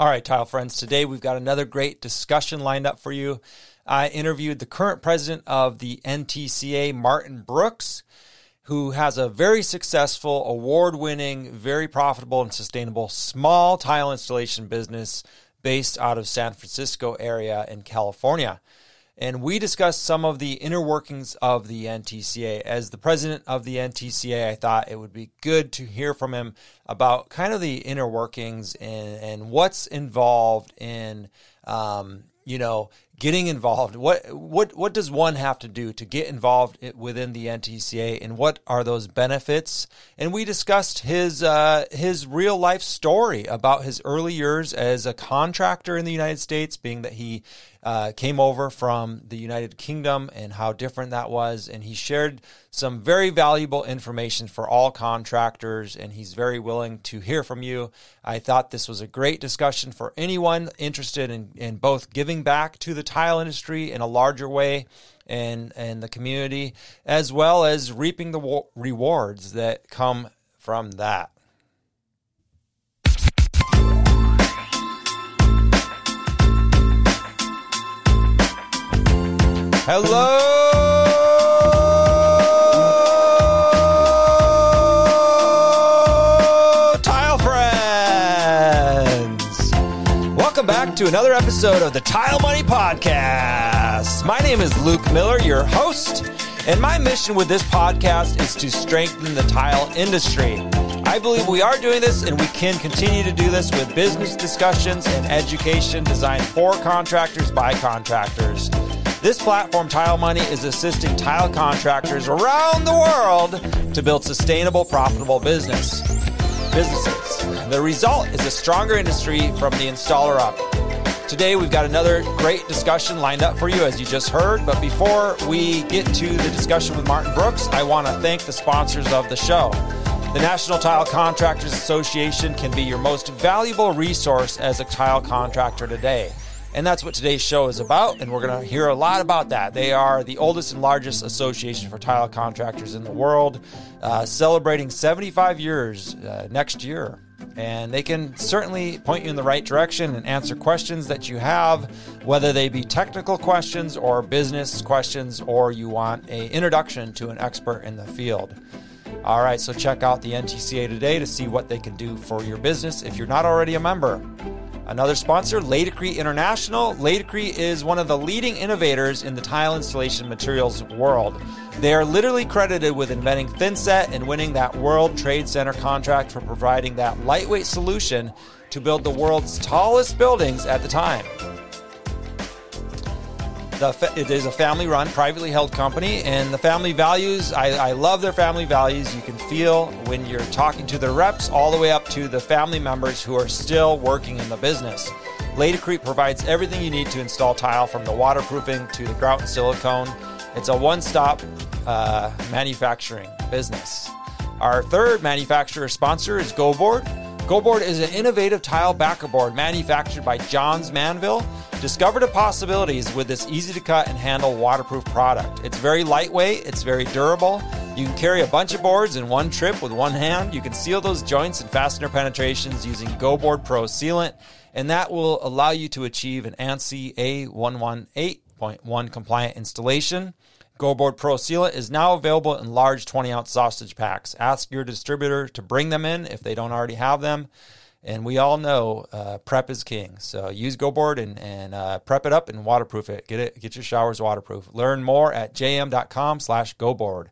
All right, tile friends, today we've got another great discussion lined up for you. I interviewed the current president of the NTCA, Martin Brooks, who has a very successful, award winning, very profitable, and sustainable small tile installation business based out of San Francisco area in California and we discussed some of the inner workings of the NTCA. As the president of the NTCA, I thought it would be good to hear from him about kind of the inner workings and, and what's involved in, um, you know, getting involved. What what what does one have to do to get involved within the NTCA, and what are those benefits? And we discussed his uh, his real life story about his early years as a contractor in the United States, being that he uh, came over from the United Kingdom and how different that was. And he shared some very valuable information for all contractors, and he's very willing to hear from you. I thought this was a great discussion for anyone interested in, in both giving back to the tile industry in a larger way and, and the community, as well as reaping the rewards that come from that. Hello, to another episode of the Tile Money Podcast. My name is Luke Miller, your host, and my mission with this podcast is to strengthen the tile industry. I believe we are doing this and we can continue to do this with business discussions and education designed for contractors by contractors. This platform, Tile Money, is assisting tile contractors around the world to build sustainable, profitable business businesses. The result is a stronger industry from the installer up. Today, we've got another great discussion lined up for you, as you just heard. But before we get to the discussion with Martin Brooks, I want to thank the sponsors of the show. The National Tile Contractors Association can be your most valuable resource as a tile contractor today. And that's what today's show is about. And we're going to hear a lot about that. They are the oldest and largest association for tile contractors in the world, uh, celebrating 75 years uh, next year. And they can certainly point you in the right direction and answer questions that you have, whether they be technical questions or business questions, or you want an introduction to an expert in the field. All right, so check out the NTCA today to see what they can do for your business if you're not already a member. Another sponsor, Laticrete International. Laticrete is one of the leading innovators in the tile installation materials world. They are literally credited with inventing thinset and winning that World Trade Center contract for providing that lightweight solution to build the world's tallest buildings at the time. The, it is a family run, privately held company, and the family values, I, I, love their family values. You can feel when you're talking to the reps all the way up to the family members who are still working in the business. Laticrete provides everything you need to install tile from the waterproofing to the grout and silicone. It's a one stop uh, manufacturing business. Our third manufacturer sponsor is GoBoard. GoBoard is an innovative tile backer board manufactured by Johns Manville Discover the possibilities with this easy to cut and handle waterproof product. It's very lightweight, it's very durable. You can carry a bunch of boards in one trip with one hand. You can seal those joints and fastener penetrations using GoBoard Pro Sealant, and that will allow you to achieve an ANSI A118.1 compliant installation. GoBoard Pro Sealant is now available in large 20 ounce sausage packs. Ask your distributor to bring them in if they don't already have them. And we all know uh, prep is king. So use GoBoard and, and uh, prep it up and waterproof it. Get it. Get your showers waterproof. Learn more at jm.com slash GoBoard.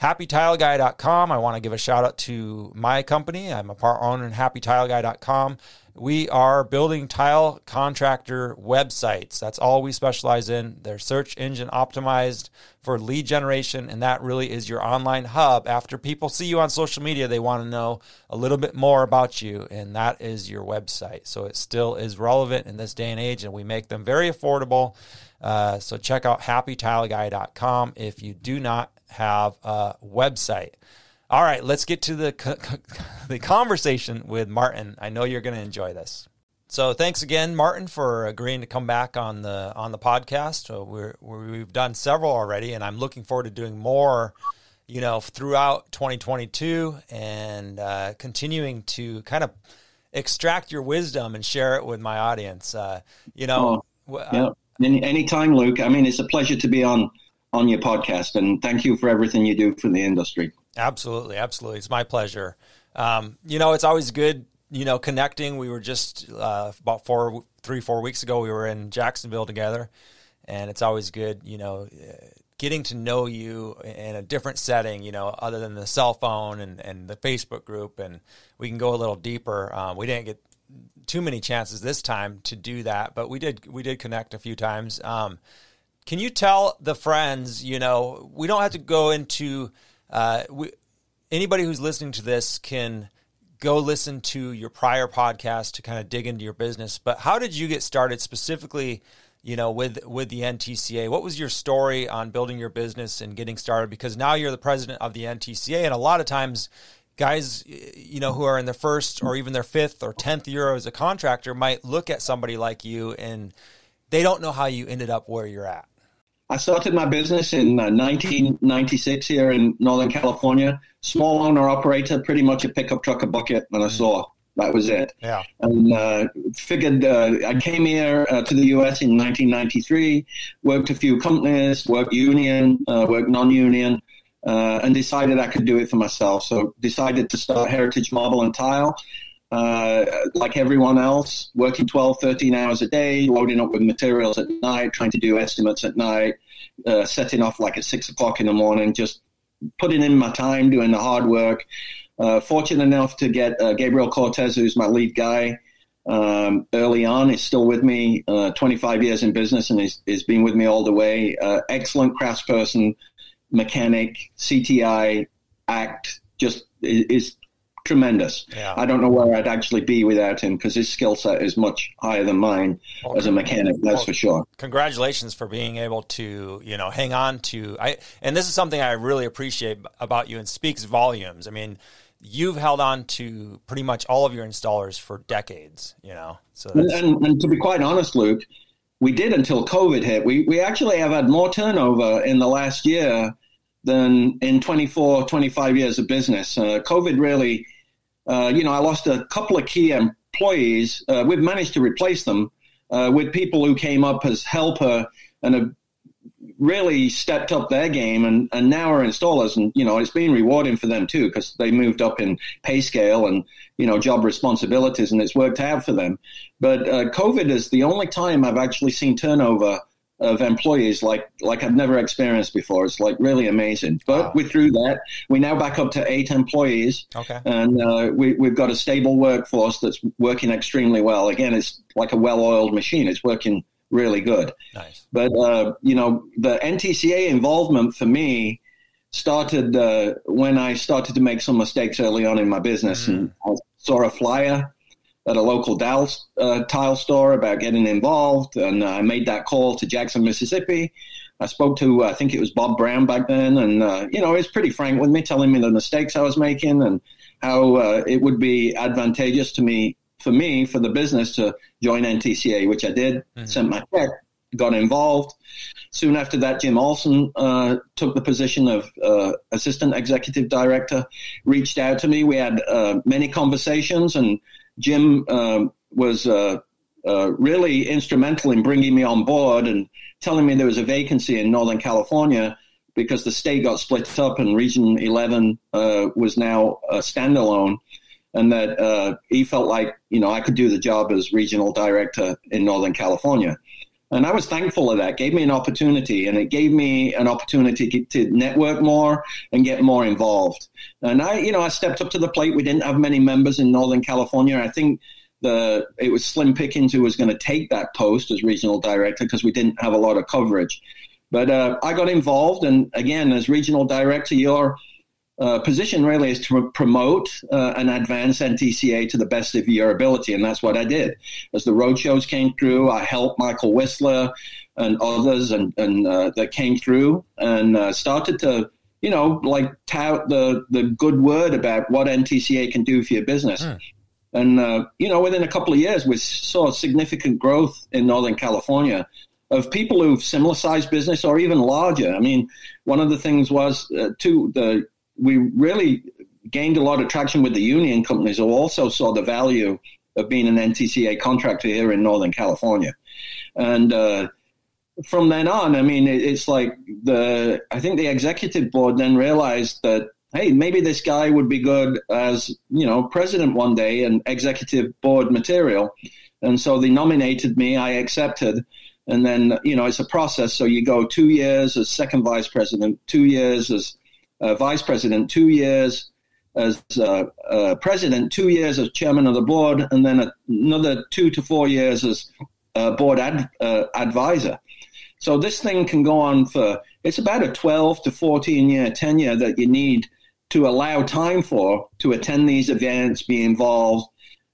HappyTileGuy.com. I want to give a shout out to my company. I'm a part owner in HappyTileGuy.com. We are building tile contractor websites. That's all we specialize in. They're search engine optimized for lead generation, and that really is your online hub. After people see you on social media, they want to know a little bit more about you, and that is your website. So it still is relevant in this day and age, and we make them very affordable. Uh, so check out happytileguy.com if you do not have a website. All right, let's get to the the conversation with Martin. I know you're going to enjoy this. So thanks again, Martin, for agreeing to come back on the on the podcast. So we're, we have done several already, and I'm looking forward to doing more. You know, throughout 2022 and uh, continuing to kind of extract your wisdom and share it with my audience. Uh, you know, oh, yeah. Any anytime, Luke. I mean, it's a pleasure to be on on your podcast, and thank you for everything you do for the industry. Absolutely, absolutely, it's my pleasure. Um, you know, it's always good. You know, connecting. We were just uh, about four, three, four weeks ago. We were in Jacksonville together, and it's always good. You know, getting to know you in a different setting. You know, other than the cell phone and and the Facebook group, and we can go a little deeper. Um, we didn't get too many chances this time to do that, but we did we did connect a few times. Um, can you tell the friends? You know, we don't have to go into. Uh, we, anybody who's listening to this can go listen to your prior podcast to kind of dig into your business. But how did you get started specifically? You know, with with the NTCA, what was your story on building your business and getting started? Because now you're the president of the NTCA, and a lot of times guys you know who are in their first or even their fifth or tenth year as a contractor might look at somebody like you and they don't know how you ended up where you're at i started my business in uh, 1996 here in northern california small owner operator pretty much a pickup truck a bucket and a saw that was it yeah and uh, figured uh, i came here uh, to the us in 1993 worked a few companies worked union uh, worked non-union uh, and decided I could do it for myself. So decided to start Heritage Marble and Tile. Uh, like everyone else, working 12, 13 hours a day, loading up with materials at night, trying to do estimates at night, uh, setting off like at six o'clock in the morning, just putting in my time, doing the hard work. Uh, fortunate enough to get uh, Gabriel Cortez, who's my lead guy, um, early on. He's still with me, uh, 25 years in business, and he's, he's been with me all the way. Uh, excellent craftsperson, mechanic, CTI, ACT, just is tremendous. Yeah. I don't know where I'd actually be without him because his skill set is much higher than mine well, as a mechanic. That's well, for sure. Congratulations for being able to you know hang on to I. And this is something I really appreciate about you and speaks volumes. I mean. You've held on to pretty much all of your installers for decades, you know. So and, and, and to be quite honest, Luke, we did until COVID hit. We, we actually have had more turnover in the last year than in 24, 25 years of business. Uh, COVID really, uh, you know, I lost a couple of key employees. Uh, we've managed to replace them uh, with people who came up as helper and have really stepped up their game and, and now are installers. And, you know, it's been rewarding for them too because they moved up in pay scale and, you know, job responsibilities and it's worked out for them. But uh, COVID is the only time I've actually seen turnover of employees like like I've never experienced before. It's like really amazing. But wow. we're through that. We're now back up to eight employees. Okay. And uh, we, we've got a stable workforce that's working extremely well. Again, it's like a well-oiled machine. It's working really good. Nice. But uh, you know, the NTCA involvement for me started uh, when I started to make some mistakes early on in my business, mm. and I saw a flyer at a local Dal uh, tile store about getting involved, and I made that call to Jackson, Mississippi. I spoke to I think it was Bob Brown back then, and uh, you know he was pretty frank with me, telling me the mistakes I was making and how uh, it would be advantageous to me for me for the business to join NTCA, which I did. Mm-hmm. Sent my check, got involved. Soon after that, Jim Olson uh, took the position of uh, assistant executive director. Reached out to me. We had uh, many conversations, and Jim um, was uh, uh, really instrumental in bringing me on board and telling me there was a vacancy in Northern California because the state got split up and Region 11 uh, was now a standalone and that uh, he felt like you know I could do the job as regional director in Northern California. And I was thankful of that. Gave me an opportunity, and it gave me an opportunity to network more and get more involved. And I, you know, I stepped up to the plate. We didn't have many members in Northern California. I think the it was Slim Pickens who was going to take that post as regional director because we didn't have a lot of coverage. But uh, I got involved, and again, as regional director, you're uh, position really is to promote uh, and advance NTCA to the best of your ability, and that's what I did. As the road shows came through, I helped Michael Whistler and others, and, and uh, that came through, and uh, started to, you know, like tout the the good word about what NTCA can do for your business. Mm. And uh, you know, within a couple of years, we saw significant growth in Northern California of people who've similar sized business or even larger. I mean, one of the things was uh, the we really gained a lot of traction with the union companies who also saw the value of being an NTCA contractor here in Northern California. And uh, from then on, I mean, it, it's like the, I think the executive board then realized that, hey, maybe this guy would be good as, you know, president one day and executive board material. And so they nominated me, I accepted. And then, you know, it's a process. So you go two years as second vice president, two years as uh, vice president, two years as uh, uh, president, two years as chairman of the board, and then another two to four years as uh, board ad, uh, advisor. So this thing can go on for, it's about a 12 to 14 year tenure that you need to allow time for to attend these events, be involved,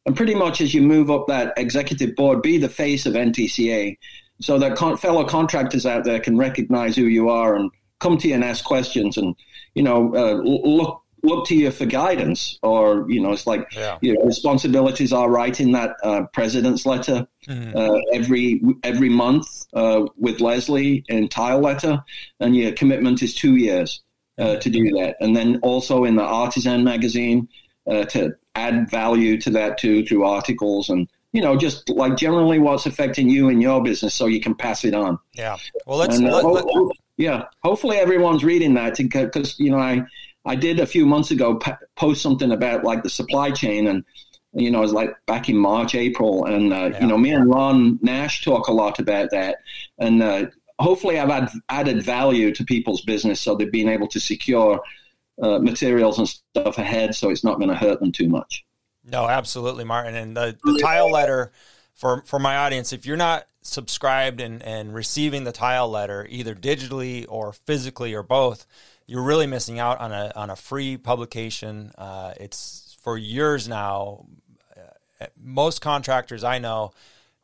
and pretty much as you move up that executive board, be the face of NTCA so that con- fellow contractors out there can recognize who you are and come to you and ask questions and, you know, uh, look look to you for guidance or you know it's like yeah. your responsibilities are writing that uh, president's letter mm-hmm. uh, every every month uh, with leslie in tile letter and your commitment is two years uh, to do that and then also in the artisan magazine uh, to add value to that too through articles and you know just like generally what's affecting you and your business so you can pass it on yeah well let's and, uh, let, let, yeah hopefully everyone's reading that because you know i I did a few months ago post something about like the supply chain and you know, it was like back in March, April, and uh, yeah. you know, me and Ron Nash talk a lot about that, and uh, hopefully, I've add, added value to people's business, so they've been able to secure uh, materials and stuff ahead, so it's not going to hurt them too much. No, absolutely, Martin, and the, the tile letter for for my audience, if you're not subscribed and and receiving the tile letter either digitally or physically or both you're really missing out on a on a free publication. Uh, it's for years now. Uh, most contractors I know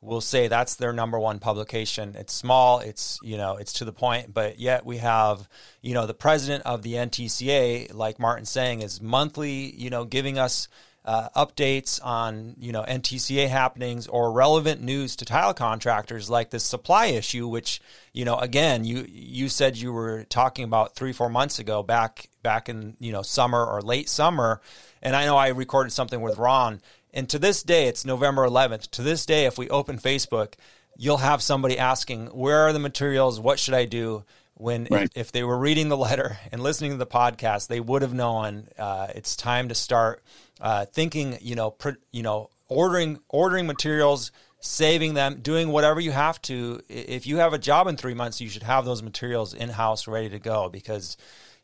will say that's their number one publication. It's small, it's you know, it's to the point, but yet we have, you know, the president of the NTCA, like Martin saying, is monthly, you know, giving us uh, updates on you know NTCA happenings or relevant news to tile contractors like this supply issue, which you know again you you said you were talking about three four months ago back back in you know summer or late summer, and I know I recorded something with Ron, and to this day it's November 11th. To this day, if we open Facebook, you'll have somebody asking where are the materials, what should I do when right. if, if, they were reading the letter and listening to the podcast, they would have known uh, it's time to start uh, thinking, you know, pr- you know, ordering ordering materials, saving them, doing whatever you have to. If you have a job in three months, you should have those materials in house ready to go because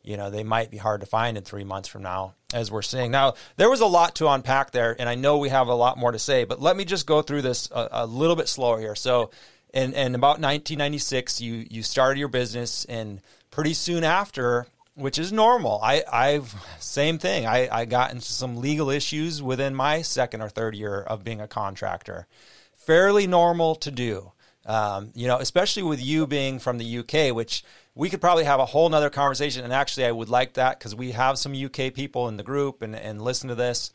you know they might be hard to find in three months from now as we're seeing now there was a lot to unpack there and i know we have a lot more to say but let me just go through this a, a little bit slower here so in, in about 1996 you you started your business and pretty soon after which is normal. I, I've same thing. I, I got into some legal issues within my second or third year of being a contractor. Fairly normal to do. Um, you know, especially with you being from the UK, which we could probably have a whole nother conversation. And actually, I would like that because we have some UK people in the group and, and listen to this.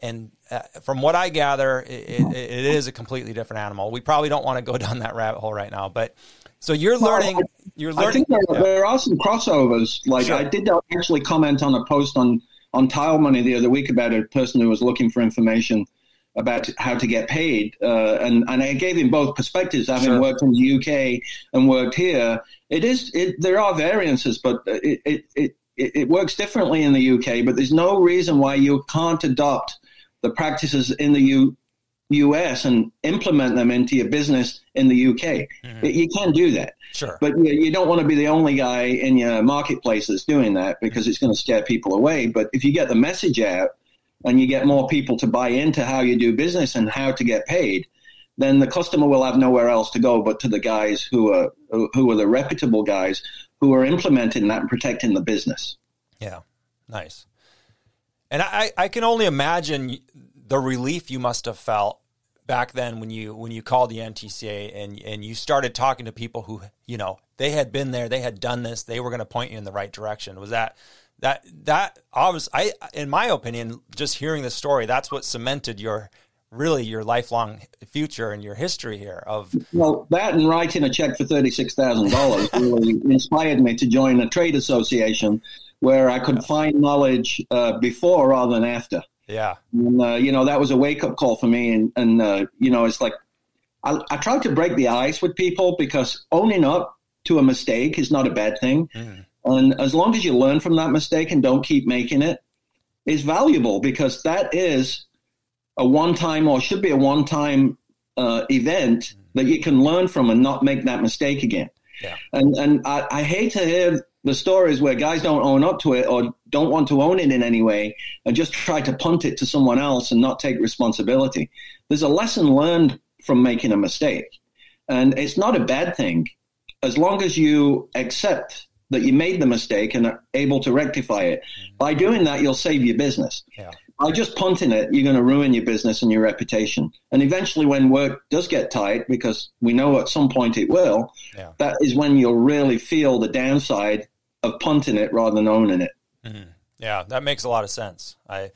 And uh, from what I gather, it, it, it is a completely different animal. We probably don't want to go down that rabbit hole right now, but so you're learning. You're learning. I think there, yeah. there, are some crossovers. Like sure. I did actually comment on a post on on Tile Money the other week about a person who was looking for information about how to get paid, uh, and and I gave him both perspectives, having sure. worked in the UK and worked here. It is it, there are variances, but it, it it it works differently in the UK. But there's no reason why you can't adopt the practices in the U, US and implement them into your business in the UK. Mm-hmm. You can do that. Sure. But you, you don't want to be the only guy in your marketplace that's doing that because it's going to scare people away. But if you get the message out and you get more people to buy into how you do business and how to get paid, then the customer will have nowhere else to go but to the guys who are who are the reputable guys who are implementing that and protecting the business. Yeah. Nice. And I, I can only imagine the relief you must have felt back then when you when you called the NTCA and and you started talking to people who you know they had been there, they had done this, they were going to point you in the right direction. Was that that that obvious? I, in my opinion, just hearing the story, that's what cemented your really your lifelong future and your history here of well that and writing a check for $36000 really inspired me to join a trade association where i could find knowledge uh, before rather than after Yeah. And, uh, you know, that was a wake up call for me. And, and uh, you know, it's like I, I try to break the ice with people because owning up to a mistake is not a bad thing. Mm. And as long as you learn from that mistake and don't keep making it, is valuable because that is a one time or should be a one time uh, event mm. that you can learn from and not make that mistake again. Yeah. And and I, I hate to hear the stories where guys don't own up to it or don't want to own it in any way and just try to punt it to someone else and not take responsibility. There's a lesson learned from making a mistake. And it's not a bad thing as long as you accept that you made the mistake and are able to rectify it. Mm-hmm. By doing that, you'll save your business. Yeah. By just punting it, you're going to ruin your business and your reputation. And eventually, when work does get tight, because we know at some point it will, yeah. that is when you'll really feel the downside of punting it rather than owning it. Mm-hmm. Yeah, that makes a lot of sense. I,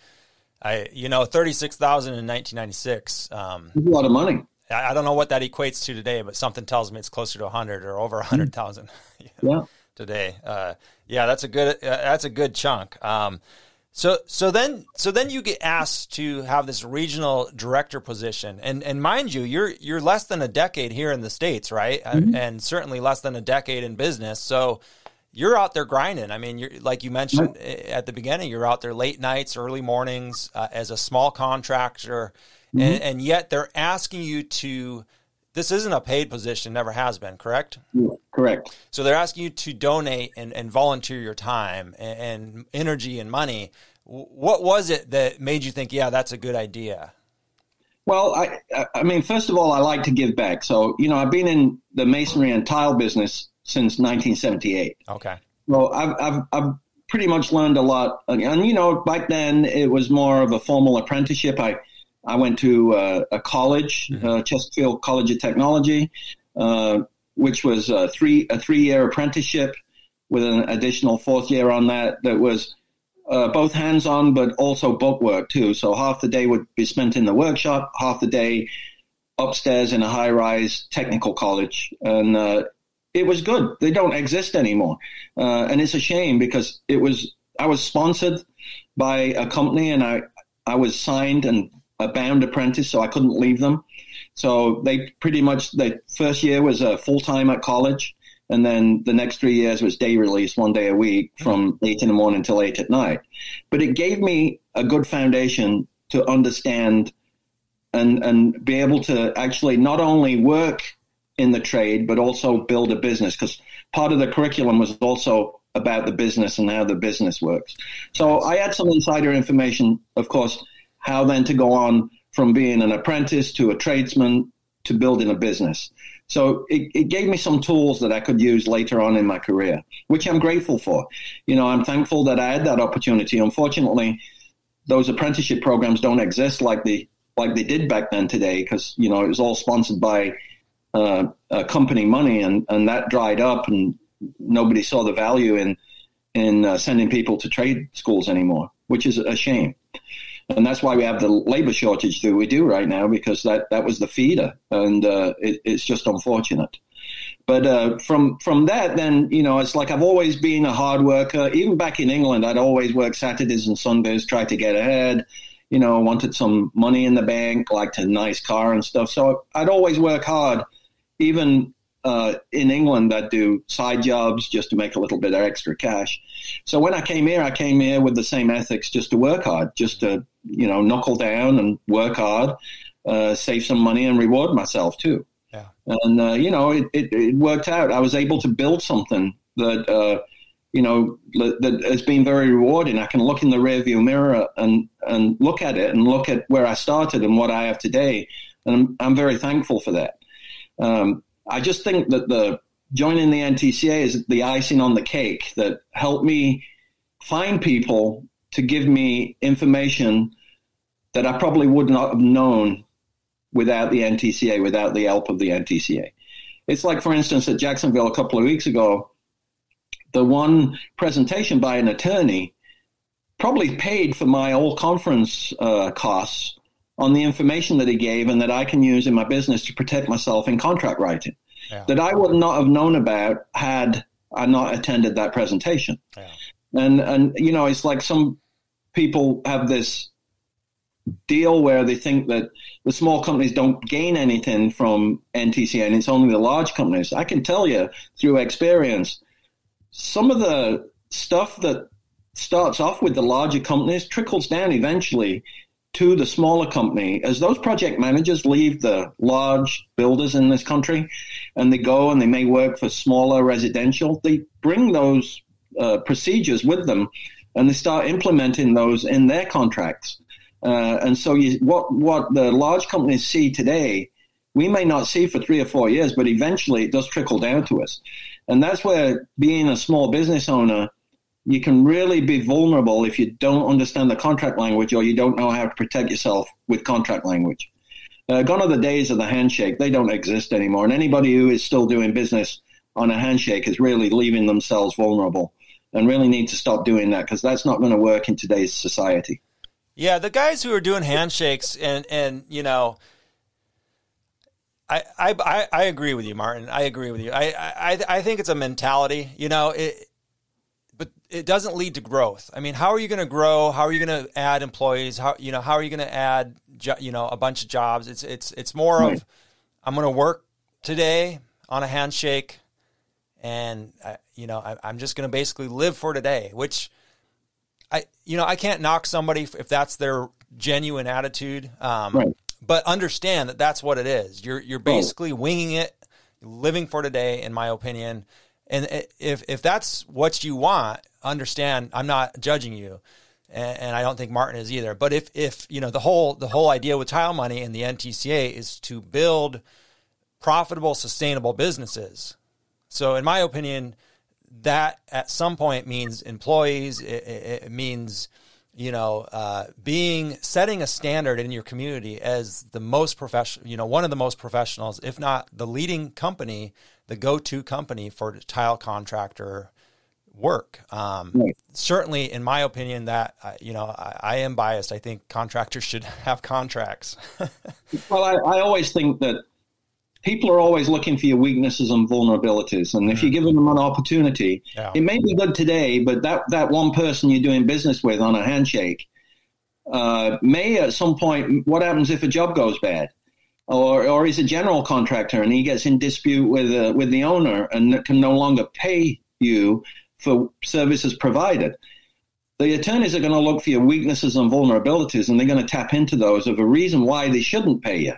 I, you know, thirty-six thousand in nineteen ninety-six. Um, a lot of money. I, I don't know what that equates to today, but something tells me it's closer to a hundred or over a hundred thousand. yeah. Today, uh, yeah, that's a good. Uh, that's a good chunk. Um, so so then so then you get asked to have this regional director position, and and mind you, you're you're less than a decade here in the states, right? Mm-hmm. And, and certainly less than a decade in business. So you're out there grinding. I mean, you're like you mentioned at the beginning, you're out there late nights, early mornings uh, as a small contractor, mm-hmm. and, and, yet they're asking you to. This isn't a paid position, never has been, correct? Yeah, correct. So they're asking you to donate and, and volunteer your time and, and energy and money. What was it that made you think, yeah, that's a good idea? Well, I, I mean, first of all, I like to give back. So, you know, I've been in the masonry and tile business since 1978. Okay. Well, I've, I've, I've pretty much learned a lot. And, and, you know, back then it was more of a formal apprenticeship. I, I went to uh, a college, mm-hmm. uh, Chesterfield College of Technology, uh, which was a three a three year apprenticeship with an additional fourth year on that. That was uh, both hands on, but also book work too. So half the day would be spent in the workshop, half the day upstairs in a high rise technical college, and uh, it was good. They don't exist anymore, uh, and it's a shame because it was. I was sponsored by a company, and I I was signed and a bound apprentice, so I couldn't leave them. So they pretty much the first year was a full time at college, and then the next three years was day release, one day a week from eight in the morning till eight at night. But it gave me a good foundation to understand and and be able to actually not only work in the trade, but also build a business because part of the curriculum was also about the business and how the business works. So I had some insider information, of course, how then to go on from being an apprentice to a tradesman to building a business. So it, it gave me some tools that I could use later on in my career, which I'm grateful for. You know, I'm thankful that I had that opportunity. Unfortunately, those apprenticeship programs don't exist like they like they did back then today because you know it was all sponsored by uh, uh, company money, and, and that dried up, and nobody saw the value in in uh, sending people to trade schools anymore, which is a shame. And that's why we have the labor shortage that we do right now, because that, that was the feeder, and uh, it, it's just unfortunate. But uh, from from that, then you know, it's like I've always been a hard worker. Even back in England, I'd always work Saturdays and Sundays, try to get ahead you know, wanted some money in the bank, liked a nice car and stuff. So I'd always work hard even uh, in England, I'd do side jobs just to make a little bit of extra cash. So when I came here, I came here with the same ethics, just to work hard, just to you know knuckle down and work hard, uh, save some money, and reward myself too. Yeah. And uh, you know, it, it, it, worked out. I was able to build something that uh, you know that has been very rewarding. I can look in the rearview mirror and and look at it and look at where I started and what I have today, and I'm, I'm very thankful for that. Um, I just think that the joining the NTCA is the icing on the cake that helped me find people to give me information that I probably would not have known without the NTCA, without the help of the NTCA. It's like, for instance, at Jacksonville a couple of weeks ago, the one presentation by an attorney probably paid for my all conference uh, costs on the information that he gave and that I can use in my business to protect myself in contract writing yeah. that I would not have known about had I not attended that presentation. Yeah. And and you know, it's like some people have this deal where they think that the small companies don't gain anything from NTCA and it's only the large companies. I can tell you through experience, some of the stuff that starts off with the larger companies trickles down eventually to the smaller company as those project managers leave the large builders in this country and they go and they may work for smaller residential they bring those uh, procedures with them and they start implementing those in their contracts. Uh, and so you, what what the large companies see today we may not see for three or four years but eventually it does trickle down to us. And that's where being a small business owner you can really be vulnerable if you don't understand the contract language or you don't know how to protect yourself with contract language. Uh, gone are the days of the handshake. They don't exist anymore. And anybody who is still doing business on a handshake is really leaving themselves vulnerable and really need to stop doing that because that's not going to work in today's society. Yeah, the guys who are doing handshakes and, and you know, I, I, I agree with you, Martin. I agree with you. I, I, I think it's a mentality. You know, it, it doesn't lead to growth. I mean, how are you going to grow? How are you going to add employees? How you know how are you going to add you know a bunch of jobs? It's it's it's more of I'm going to work today on a handshake, and I, you know I, I'm just going to basically live for today. Which I you know I can't knock somebody if that's their genuine attitude. Um, right. But understand that that's what it is. You're you're basically winging it, living for today, in my opinion. And if if that's what you want, understand. I'm not judging you, and, and, I don't think Martin is either. But if if you know the whole the whole idea with tile money and the NTCA is to build profitable, sustainable businesses. So, in my opinion, that at some point means employees. It, it, it means you know, uh, being setting a standard in your community as the most professional, you know, one of the most professionals, if not the leading company the go-to company for tile contractor work. Um, right. Certainly, in my opinion, that uh, you know I, I, am biased. I think contractors should have contracts. well, I, I, always think that people are always looking for your weaknesses and vulnerabilities, and if mm-hmm. you give them an opportunity, yeah. it may be good today, but that that one person you're doing business with on a handshake uh, may at some point. What happens if a job goes bad? Or or he's a general contractor and he gets in dispute with uh, with the owner and can no longer pay you for services provided. The attorneys are going to look for your weaknesses and vulnerabilities, and they're going to tap into those of a reason why they shouldn't pay you.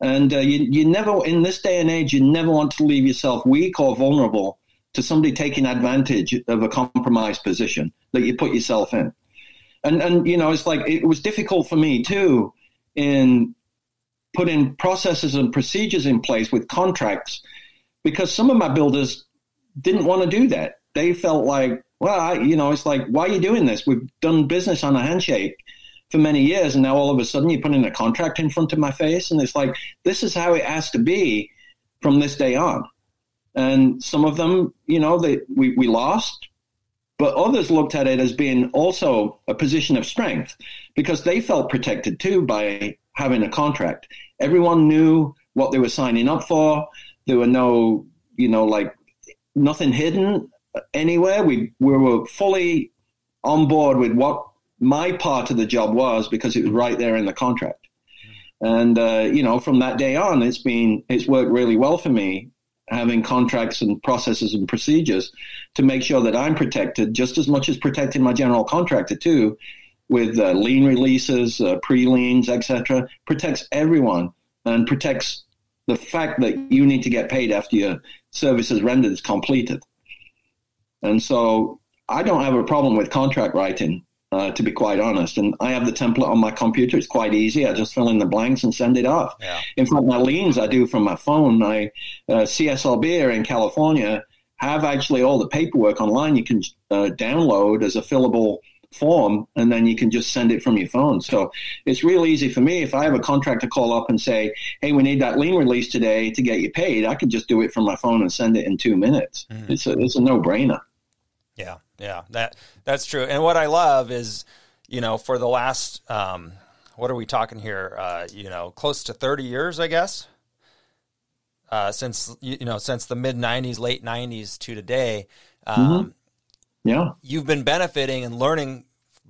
And uh, you, you never, in this day and age, you never want to leave yourself weak or vulnerable to somebody taking advantage of a compromised position that you put yourself in. And and you know, it's like it was difficult for me too in putting processes and procedures in place with contracts because some of my builders didn't want to do that. They felt like, well, I, you know, it's like, why are you doing this? We've done business on a handshake for many years, and now all of a sudden you're putting a contract in front of my face, and it's like, this is how it has to be from this day on. And some of them, you know, they we, we lost, but others looked at it as being also a position of strength because they felt protected too by having a contract. Everyone knew what they were signing up for. There were no, you know, like nothing hidden anywhere. We we were fully on board with what my part of the job was because it was right there in the contract. And uh, you know, from that day on, it's been it's worked really well for me having contracts and processes and procedures to make sure that I'm protected just as much as protecting my general contractor too with uh, lien releases, uh, pre-liens, etc. Protects everyone and protects the fact that you need to get paid after your services rendered is completed. And so I don't have a problem with contract writing, uh, to be quite honest. And I have the template on my computer. It's quite easy. I just fill in the blanks and send it off. Yeah. In fact, my liens I do from my phone. My uh, CSLB in California have actually all the paperwork online you can uh, download as a fillable – form and then you can just send it from your phone. So it's real easy for me. If I have a contractor call up and say, Hey, we need that lien release today to get you paid, I can just do it from my phone and send it in two minutes. Mm-hmm. It's a, it's a no brainer. Yeah. Yeah. That, that's true. And what I love is, you know, for the last, um, what are we talking here? Uh, you know, close to 30 years, I guess. Uh, since you know, since the mid '90s, late '90s to today, um, mm-hmm yeah you've been benefiting and learning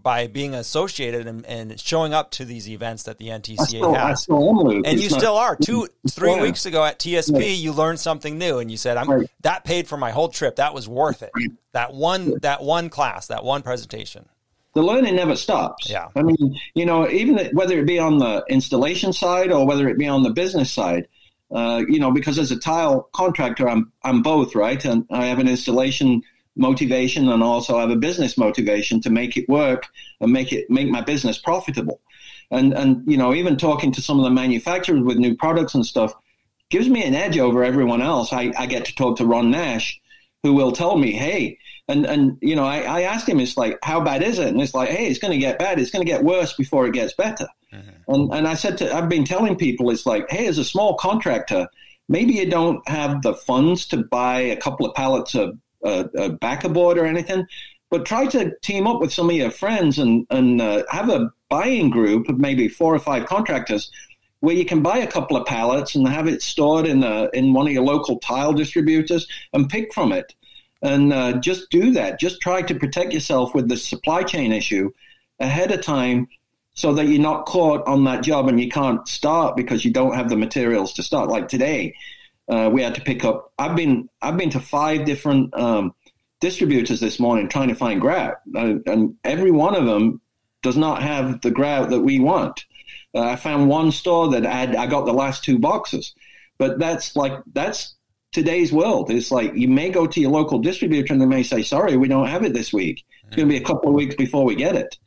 by being associated and, and showing up to these events that the NTCA still, has. Still and it's you not, still are. Two, three yeah. weeks ago at TSP, yeah. you learned something new, and you said, "I'm right. that paid for my whole trip. That was worth it. That one, that one class, that one presentation." The learning never stops. Yeah. I mean, you know, even whether it be on the installation side or whether it be on the business side, uh, you know, because as a tile contractor, I'm I'm both, right? And I have an installation motivation and also have a business motivation to make it work and make it make my business profitable. And and you know, even talking to some of the manufacturers with new products and stuff gives me an edge over everyone else. I, I get to talk to Ron Nash, who will tell me, hey, and and you know, I, I asked him, it's like, how bad is it? And it's like, hey, it's going to get bad. It's going to get worse before it gets better. Mm-hmm. And and I said to, I've been telling people, it's like, hey, as a small contractor, maybe you don't have the funds to buy a couple of pallets of uh, a backer board or anything, but try to team up with some of your friends and and uh, have a buying group of maybe four or five contractors where you can buy a couple of pallets and have it stored in a, in one of your local tile distributors and pick from it. And uh, just do that. Just try to protect yourself with the supply chain issue ahead of time so that you're not caught on that job and you can't start because you don't have the materials to start. Like today, uh, we had to pick up. I've been I've been to five different um, distributors this morning trying to find grout, uh, and every one of them does not have the grout that we want. Uh, I found one store that had I got the last two boxes, but that's like that's today's world. It's like you may go to your local distributor and they may say, "Sorry, we don't have it this week. It's going to be a couple of weeks before we get it."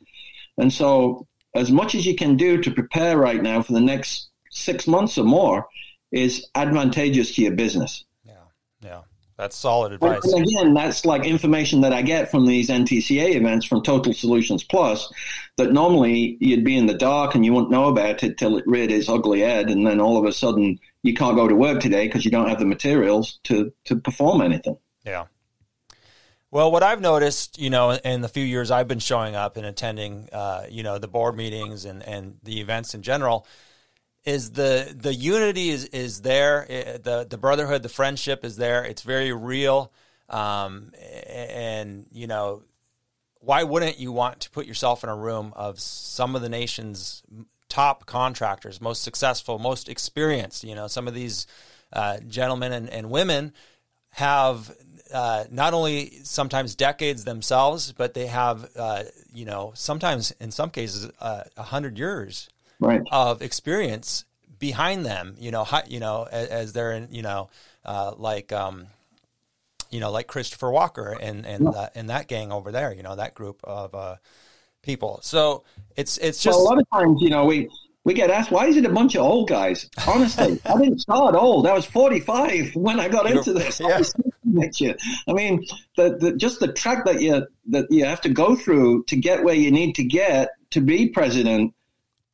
And so, as much as you can do to prepare right now for the next six months or more, is advantageous to your business. Yeah, yeah. That's solid advice. And again, that's like information that I get from these NTCA events from Total Solutions Plus that normally you'd be in the dark and you wouldn't know about it till it reared its ugly head. And then all of a sudden you can't go to work today because you don't have the materials to, to perform anything. Yeah. Well, what I've noticed, you know, in the few years I've been showing up and attending, uh, you know, the board meetings and, and the events in general, is the the unity is is there. The the brotherhood the friendship is there. It's very real. Um, and you know why wouldn't you want to put yourself in a room of some of the nation's top contractors most successful most experienced? You know some of these uh, gentlemen and, and women have uh, not only sometimes decades themselves, but they have, uh, you know, sometimes in some cases, uh, a hundred years right. of experience behind them. You know, you know, as, as they're in, you know, uh, like, um, you know, like Christopher Walker and and yeah. that, and that gang over there. You know, that group of uh, people. So it's it's just well, a lot of times, you know, we we get asked, why is it a bunch of old guys? Honestly, I didn't start old. I was 45 when I got into this. Yeah. I mean, the, the, just the track that you that you have to go through to get where you need to get to be president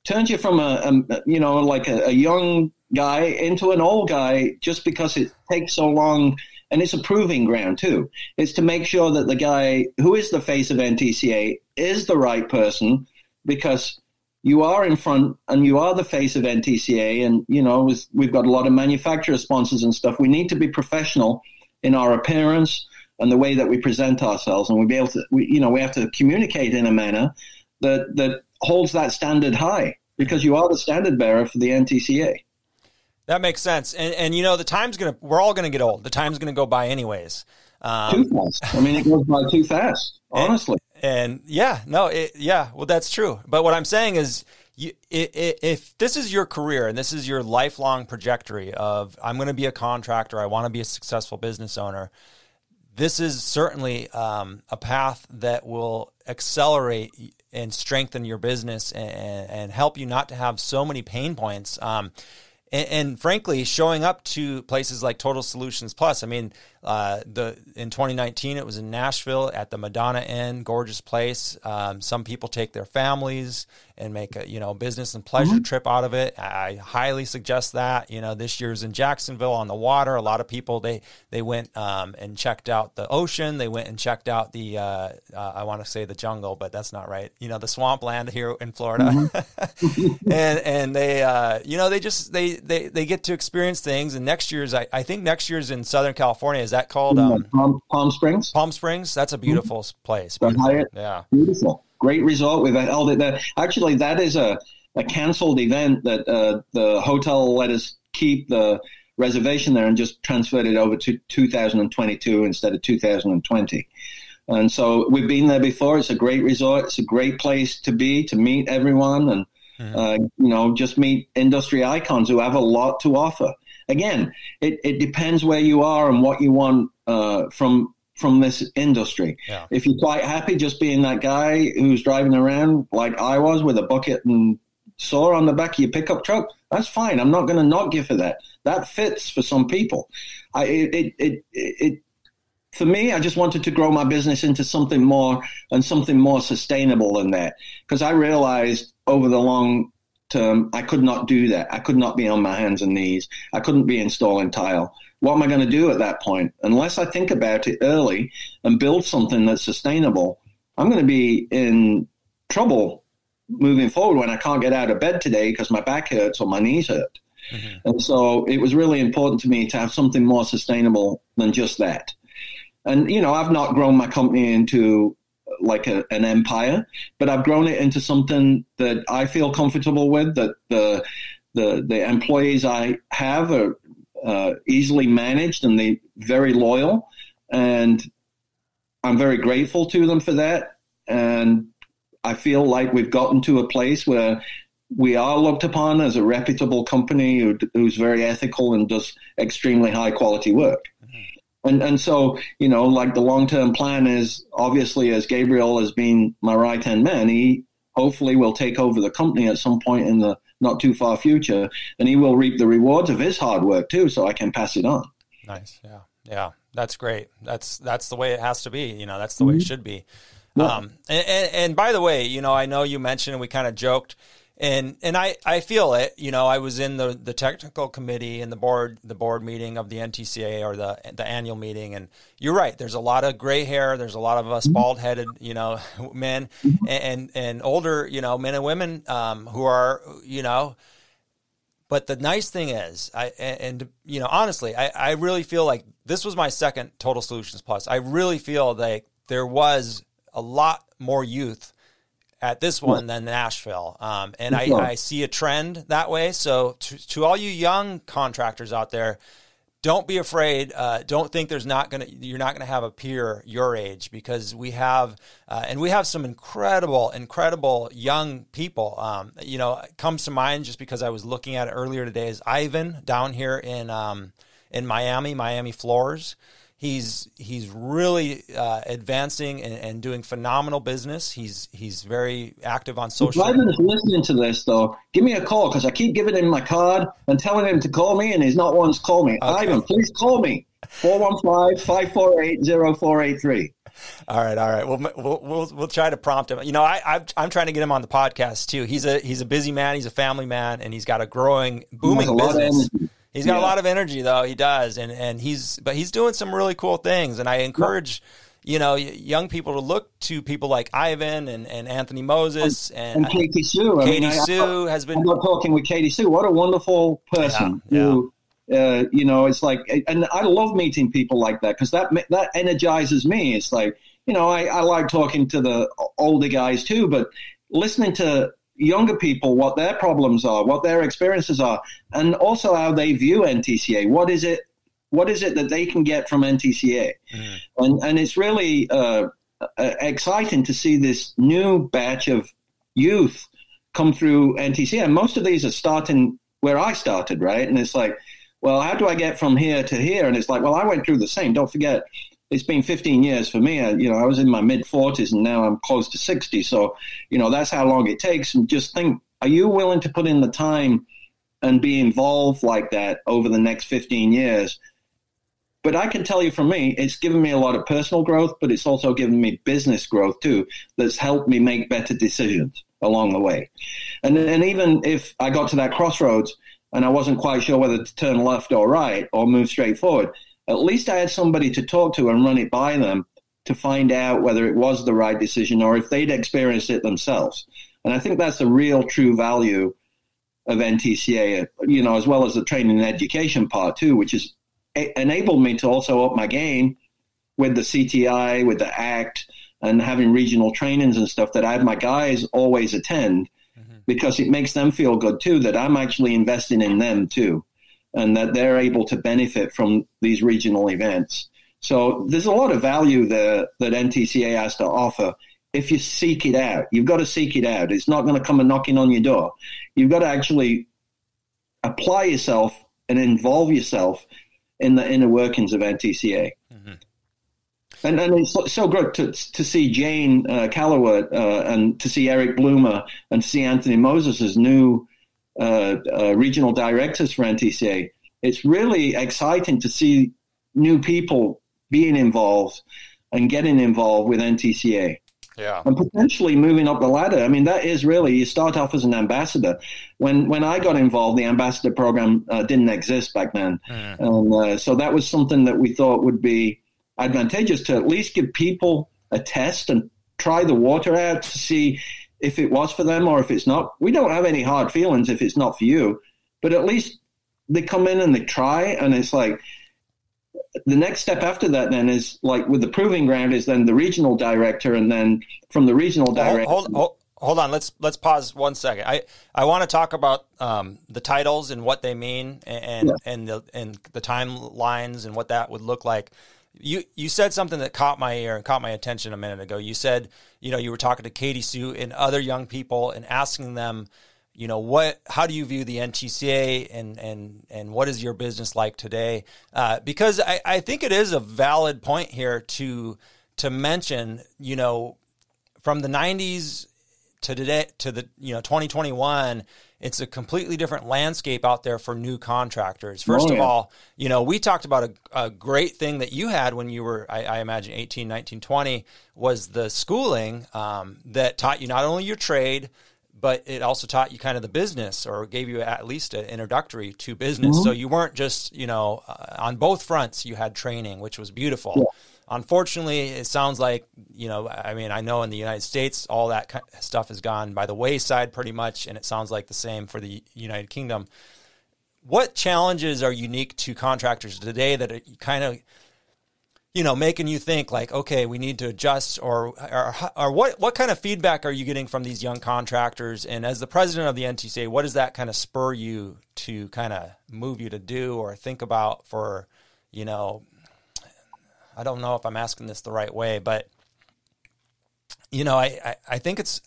turns you from a, a you know like a, a, young guy into an old guy just because it takes so long. And it's a proving ground too it's to make sure that the guy who is the face of ntca is the right person because you are in front and you are the face of ntca and you know we've got a lot of manufacturer sponsors and stuff. We need to be professional in our appearance and the way that we present ourselves. And we be able to we, you know we have to communicate in a manner that that holds that standard high because you are the standard bearer for the NTCA. That makes sense. And and you know the time's gonna we're all gonna get old. The time's gonna go by anyways. Um, too fast. I mean, it goes by too fast. Honestly. And, and yeah, no, it, yeah. Well, that's true. But what I'm saying is, you, if this is your career and this is your lifelong trajectory of I'm going to be a contractor, I want to be a successful business owner, this is certainly um, a path that will accelerate and strengthen your business and, and, help you not to have so many pain points. Um, and, and, frankly, showing up to places like Total Solutions Plus. I mean, uh, the in 2019 it was in Nashville at the Madonna Inn, gorgeous place. Um, some people take their families and make a you know business and pleasure mm-hmm. trip out of it. I highly suggest that. You know, this year's in Jacksonville on the water. A lot of people they they went um, and checked out the ocean. They went and checked out the uh, uh, I want to say the jungle, but that's not right. You know, the swampland here in Florida, mm-hmm. and and they uh, you know they just they they they get to experience things. And next year's I, I think next year's in Southern California is that called um, Palm, Palm, Springs. Palm Springs. That's a beautiful mm-hmm. place. Beautiful. Yeah, beautiful great resort. We've held it there. Actually, that is a, a canceled event that uh, the hotel let us keep the reservation there and just transferred it over to 2022 instead of 2020. And so we've been there before. It's a great resort. It's a great place to be to meet everyone and mm-hmm. uh, you know just meet industry icons who have a lot to offer. Again, it, it depends where you are and what you want uh, from from this industry. Yeah. If you're quite happy just being that guy who's driving around like I was with a bucket and saw on the back of your pickup truck, that's fine. I'm not going to not give for that. That fits for some people. I it, it it it for me, I just wanted to grow my business into something more and something more sustainable than that. Because I realized over the long term, I could not do that. I could not be on my hands and knees. I couldn't be installing tile. What am I going to do at that point? Unless I think about it early and build something that's sustainable, I'm going to be in trouble moving forward when I can't get out of bed today because my back hurts or my knees hurt. Mm-hmm. And so it was really important to me to have something more sustainable than just that. And, you know, I've not grown my company into like a, an empire, but I've grown it into something that I feel comfortable with, that the, the, the employees I have are uh, easily managed and they very loyal. And I'm very grateful to them for that. And I feel like we've gotten to a place where we are looked upon as a reputable company who, who's very ethical and does extremely high quality work. And and so you know, like the long term plan is obviously as Gabriel has been my right hand man, he hopefully will take over the company at some point in the not too far future, and he will reap the rewards of his hard work too. So I can pass it on. Nice, yeah, yeah, that's great. That's that's the way it has to be. You know, that's the mm-hmm. way it mm-hmm. should be. Yeah. Um, and, and, and by the way, you know, I know you mentioned we kind of joked and and I, I feel it. You know, I was in the, the technical committee and the board the board meeting of the NTCA or the the annual meeting, and you're right. There's a lot of gray hair. There's a lot of us mm-hmm. bald headed, you know, men mm-hmm. and and older, you know, men and women um, who are, you know. But the nice thing is, I and, and you know, honestly, I, I really feel like this was my second Total Solutions Plus. I really feel like there was a lot more youth at this one than Nashville. Um, and I, I, see a trend that way. So to, to, all you young contractors out there, don't be afraid. Uh, don't think there's not gonna you're not gonna have a peer your age because we have uh, and we have some incredible incredible young people. Um, you know, comes to mind just because I was looking at it earlier today is Ivan down here in um, in Miami, Miami Floors. He's he's really uh, advancing and, and, doing phenomenal business. He's he's very active on social. If Ivan is listening to this, though, give me a call because I keep giving him my card and telling him to call me, and he's not once called me. Okay. Ivan, please call me 415-548-0483. All right, all right. We'll, we'll we'll we'll try to prompt him. You know, I I'm, I'm trying to get him on the podcast too. He's a he's a busy man. He's a family man, and he's got a growing, booming business. He's got yeah. a lot of energy though. He does, and and he's but he's doing some really cool things. And I encourage. You know, young people to look to people like Ivan and, and Anthony Moses and, and, and Katie Sue. I Katie mean, Sue I, has been. I'm not talking with Katie Sue. What a wonderful person yeah, who. Uh, you know, it's like, and I love meeting people like that because that that energizes me. It's like, you know, I, I like talking to the older guys too, but listening to younger people what their problems are, what their experiences are, and also how they view NTCA. What is it? What is it that they can get from NTCA? Mm. And and it's really uh, uh, exciting to see this new batch of youth come through NTCA. And most of these are starting where I started, right? And it's like, well, how do I get from here to here? And it's like, well, I went through the same. Don't forget, it's been 15 years for me. Uh, you know, I was in my mid 40s and now I'm close to 60. So, you know, that's how long it takes. And just think, are you willing to put in the time and be involved like that over the next 15 years? But I can tell you from me, it's given me a lot of personal growth, but it's also given me business growth too, that's helped me make better decisions along the way. And, and even if I got to that crossroads and I wasn't quite sure whether to turn left or right or move straight forward, at least I had somebody to talk to and run it by them to find out whether it was the right decision or if they'd experienced it themselves. And I think that's the real true value of NTCA, you know, as well as the training and education part too, which has enabled me to also up my game with the CTI, with the ACT, and having regional trainings and stuff that I have my guys always attend mm-hmm. because it makes them feel good too that I'm actually investing in them too and that they're able to benefit from these regional events. So there's a lot of value there that NTCA has to offer if you seek it out. You've got to seek it out. It's not going to come and knocking on your door. You've got to actually apply yourself and involve yourself in the inner workings of NTCA. Mm-hmm. And, and it's so great to, to see Jane uh, Calloway uh, and to see Eric Bloomer and to see Anthony Moses new uh, uh regional directors for NTCA. It's really exciting to see new people being involved and getting involved with NTCA. Yeah. And potentially moving up the ladder. I mean, that is really, you start off as an ambassador. When when I got involved, the ambassador program uh, didn't exist back then. Mm. And uh, so that was something that we thought would be advantageous to at least give people a test and try the water out to see if it was for them or if it's not. We don't have any hard feelings if it's not for you, but at least they come in and they try, and it's like, the next step after that then is like with the proving ground is then the regional director and then from the regional director hold, hold, hold on let's let's pause one second i i want to talk about um, the titles and what they mean and yeah. and the and the timelines and what that would look like you you said something that caught my ear and caught my attention a minute ago. You said you know you were talking to katie sue and other young people and asking them you know what how do you view the ntca and and and what is your business like today? Uh, because I, I think it is a valid point here to to mention you know from the 90s to today to the you know 2021 it's a completely different landscape out there for new contractors first oh, yeah. of all you know we talked about a, a, great thing that you had when you were I, I imagine 18 19 20 was the schooling um, that taught you not only your trade but it also taught you kind of the business or gave you at least an introductory to business. Mm-hmm. So you weren't just, you know, uh, on both fronts, you had training, which was beautiful. Yeah. Unfortunately, it sounds like, you know, I mean, I know in the United States, all that stuff has gone by the wayside pretty much, and it sounds like the same for the United Kingdom. What challenges are unique to contractors today that are kind of you know, making you think like, okay, we need to adjust, or, or or what what kind of feedback are you getting from these young contractors? And as the president of the NTCA, what does that kind of spur you to kind of move you to do or think about for, you know, I don't know if I'm asking this the right way, but you know, I I, I think it's.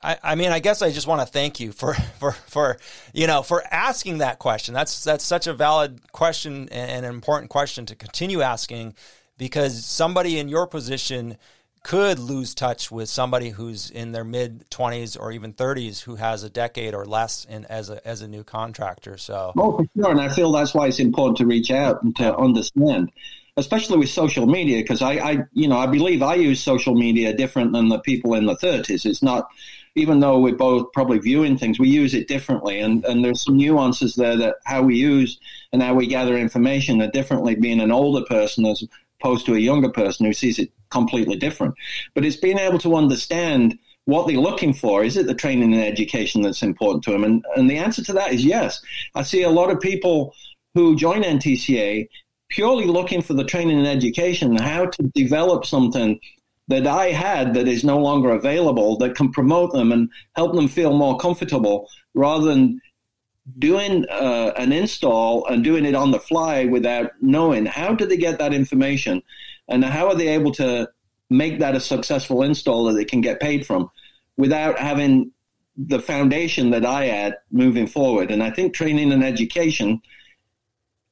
I, I mean, I guess I just want to thank you for, for, for, you know, for asking that question. That's that's such a valid question and an important question to continue asking because somebody in your position could lose touch with somebody who's in their mid 20s or even 30s who has a decade or less in as a as a new contractor so oh for sure and i feel that's why it's important to reach out and to understand especially with social media because I, I you know i believe i use social media different than the people in the 30s it's not even though we're both probably viewing things we use it differently and and there's some nuances there that how we use and how we gather information are differently being an older person as opposed to a younger person who sees it completely different. But it's being able to understand what they're looking for. Is it the training and education that's important to them? And, and the answer to that is yes. I see a lot of people who join NTCA purely looking for the training and education, how to develop something that I had that is no longer available that can promote them and help them feel more comfortable rather than doing uh, an install and doing it on the fly without knowing how do they get that information and how are they able to make that a successful install that they can get paid from without having the foundation that I had moving forward. And I think training and education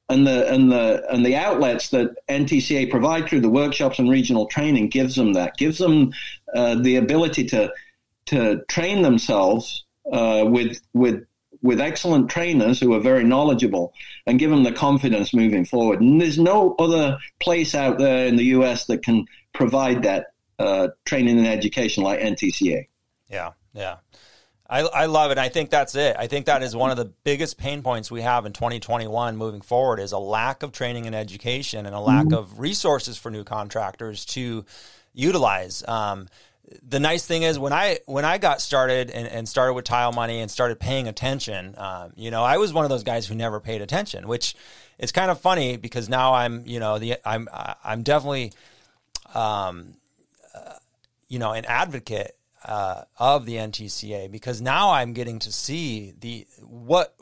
and the and the and the outlets that NTCA provide through the workshops and regional training gives them that gives them uh, the ability to to train themselves uh, with with with excellent trainers who are very knowledgeable and give them the confidence moving forward. And there's no other place out there in the US that can provide that uh, training and education like NTCA. Yeah, yeah. I, I love it. I think that's it. I think that is one of the biggest pain points we have in 2021 moving forward is a lack of training and education and a lack mm-hmm. of resources for new contractors to utilize. Um, the nice thing is when I when I got started and, and started with tile money and started paying attention, um, you know, I was one of those guys who never paid attention, which is kind of funny because now I'm you know the I'm I'm definitely um, uh, you know, an advocate uh, of the NTCA because now I'm getting to see the what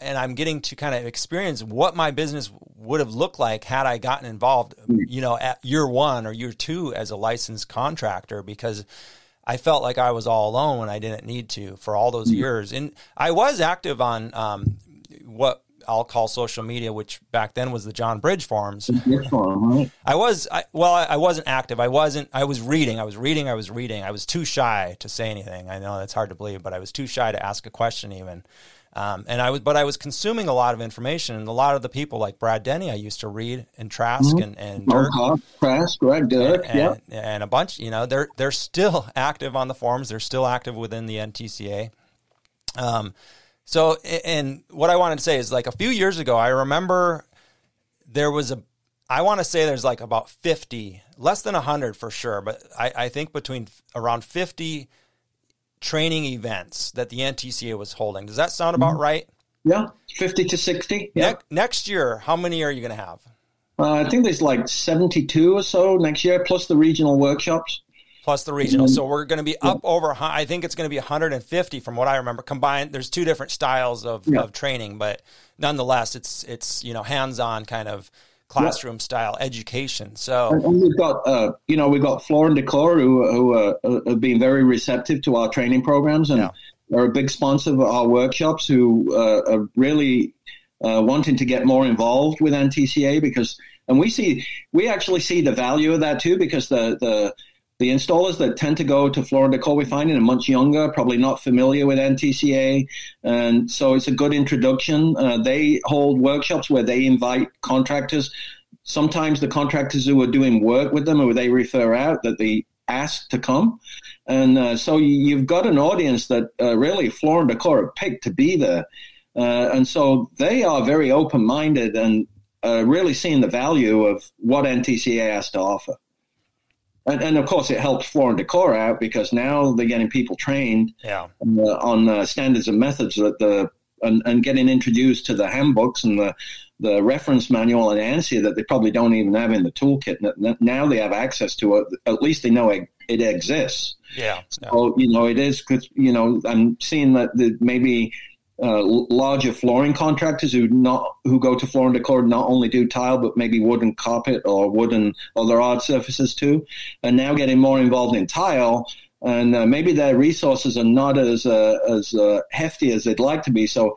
and I'm getting to kind of experience what my business would have looked like had I gotten involved, you know, at year one or year two as a licensed contractor because I felt like I was all alone when I didn't need to for all those years. And I was active on um, what I'll call social media, which back then was the John Bridge forums. I was, I, well, I, I wasn't active. I wasn't, I was reading, I was reading, I was reading. I was too shy to say anything. I know that's hard to believe, but I was too shy to ask a question even. Um, and I was, but I was consuming a lot of information, and a lot of the people like Brad Denny, I used to read, and Trask, mm-hmm. and, and Dirk, Trask, right, Dirk, and, yeah, and a bunch. You know, they're they're still active on the forums. They're still active within the NTCA. Um, so, and what I wanted to say is like a few years ago, I remember there was a, I want to say there's like about 50, less than 100 for sure, but I, I think between around 50 training events that the NTCA was holding. Does that sound about mm-hmm. right? Yeah, 50 to 60. Yeah. Ne- next year, how many are you going to have? Uh, I think there's like 72 or so next year, plus the regional workshops. Plus the regional. Mm-hmm. So we're going to be up yeah. over, I think it's going to be 150 from what I remember combined. There's two different styles of, yeah. of training, but nonetheless, it's, it's, you know, hands-on kind of classroom style education. So and, we've got uh, you know we've got Floor and Decor who who uh, uh, have been very receptive to our training programs and yeah. are a big sponsor of our workshops who uh, are really uh, wanting to get more involved with NTCA because and we see we actually see the value of that too because the the the installers that tend to go to Floor and Decor we find in are much younger, probably not familiar with NTCA, and so it's a good introduction. Uh, they hold workshops where they invite contractors. Sometimes the contractors who are doing work with them, or they refer out, that they ask to come, and uh, so you've got an audience that uh, really Decor have picked to be there, uh, and so they are very open minded and uh, really seeing the value of what NTCA has to offer. And, and, of course, it helps Floor and Decor out because now they're getting people trained yeah. uh, on uh, standards and methods that the and, and, getting introduced to the handbooks and the the reference manual and ANSI that they probably don't even have in the toolkit. Now they have access to it. At least they know it, it exists. Yeah. So you know it is you know I'm seeing that the, maybe uh, larger flooring contractors who not who go to floor and decor not only do tile but maybe wooden carpet or wooden other art surfaces too, and now getting more involved in tile. And uh, maybe their resources are not as uh, as uh, hefty as they'd like to be. So,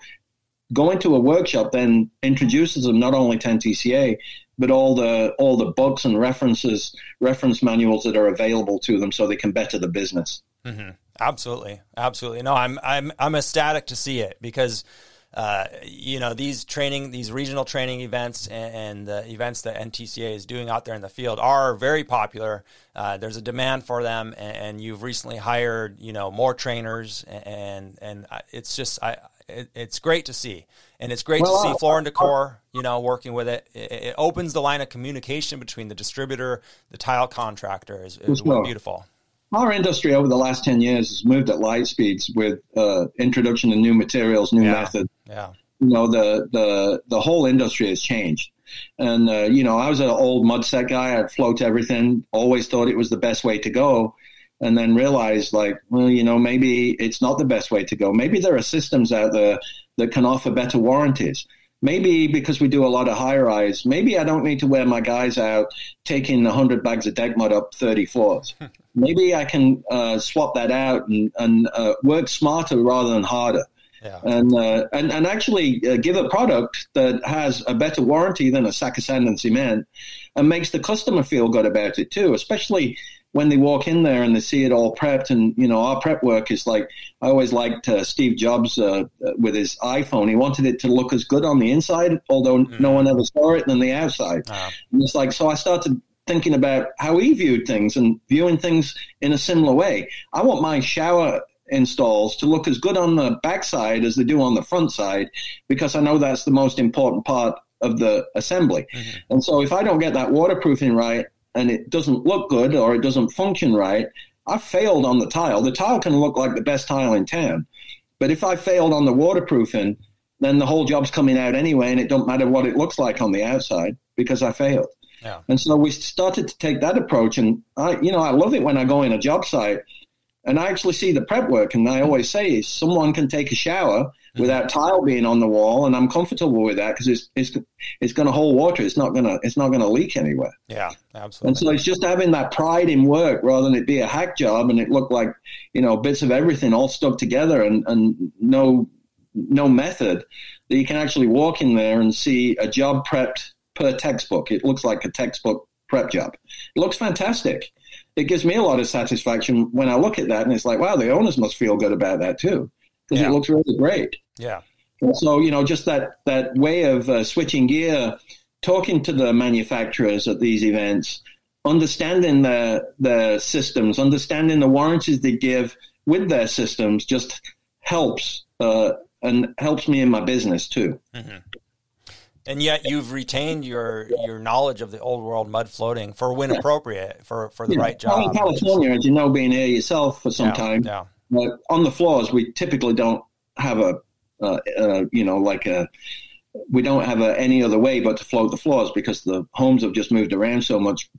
going to a workshop then introduces them not only to NTCA but all the all the books and references reference manuals that are available to them, so they can better the business. Mm-hmm. Absolutely, absolutely. No, I'm I'm I'm ecstatic to see it because. Uh, you know these training, these regional training events, and, and, the events that NTCA is doing out there in the field are very popular. Uh, there's a demand for them, and, and, you've recently hired, you know, more trainers, and and it's just I, it, it's great to see, and it's great well, to see Floor and Decor, you know, working with it. it. it. opens the line of communication between the distributor, the tile contractor. is, is beautiful our industry over the last 10 years has moved at light speeds with uh, introduction of new materials, new yeah. methods. Yeah. You know, the, the, the whole industry has changed. And, uh, you know, I was an old mud set guy. I'd float everything, always thought it was the best way to go. And then realized, like, well, you know, maybe it's not the best way to go. Maybe there are systems out there that can offer better warranties maybe because we do a lot of high rise, maybe I don't need to wear my guys out taking 100 bags of deck mud up 30 floors. maybe I can uh, swap that out and, and uh, work smarter rather than harder. Yeah. And, uh, and and actually uh, give a product that has a better warranty than a sack of sand and cement, and makes the customer feel good about it too. Especially when they walk in there and they see it all prepped, and you know our prep work is like I always liked uh, Steve Jobs uh, with his iPhone. He wanted it to look as good on the inside, although mm-hmm. no one ever saw it, than the outside. Uh-huh. And it's like so I started thinking about how he viewed things and viewing things in a similar way. I want my shower installs to look as good on the backside as they do on the front side because I know that's the most important part of the assembly. Mm-hmm. And so if I don't get that waterproofing right, and it doesn't look good or it doesn't function right, I failed on the tile. The tile can look like the best tile in town, but if I failed on the waterproofing, then the whole job's coming out anyway, and it don't matter what it looks like on the outside because I failed. Yeah. And so we started to take that approach. And I, you know, I love it when I go in a job site and I actually see the prep work. And I always say someone can take a shower mm-hmm. without tile being on the wall, and I'm comfortable with that because it's it's it's going to hold water. It's not gonna it's not gonna leak anywhere. Yeah, absolutely. And so it's just having that pride in work rather than it be a hack job and it look like you know bits of everything all stuck together and and no no method that you can actually walk in there and see a job prepped per textbook. It looks like a textbook prep job. It looks fantastic it gives me a lot of satisfaction when I look at that and it's like, wow, the owners must feel good about that too because yeah. it looks really great. Yeah. And so you know, just that that way of uh, switching gear, talking to the manufacturers at these events, understanding the the systems, understanding the warranties they give with their systems, just helps uh, and helps me in my business too. Mm-hmm and yet you've retained your your knowledge of the old world mud floating for when yeah. appropriate for for the yeah. right job. in California, as you know, being here yourself for some yeah, time, yeah. But on the floors, we typically don't have a, uh, uh, you know, like a we don't have a, any other way but to float the floors because the homes have just moved around so much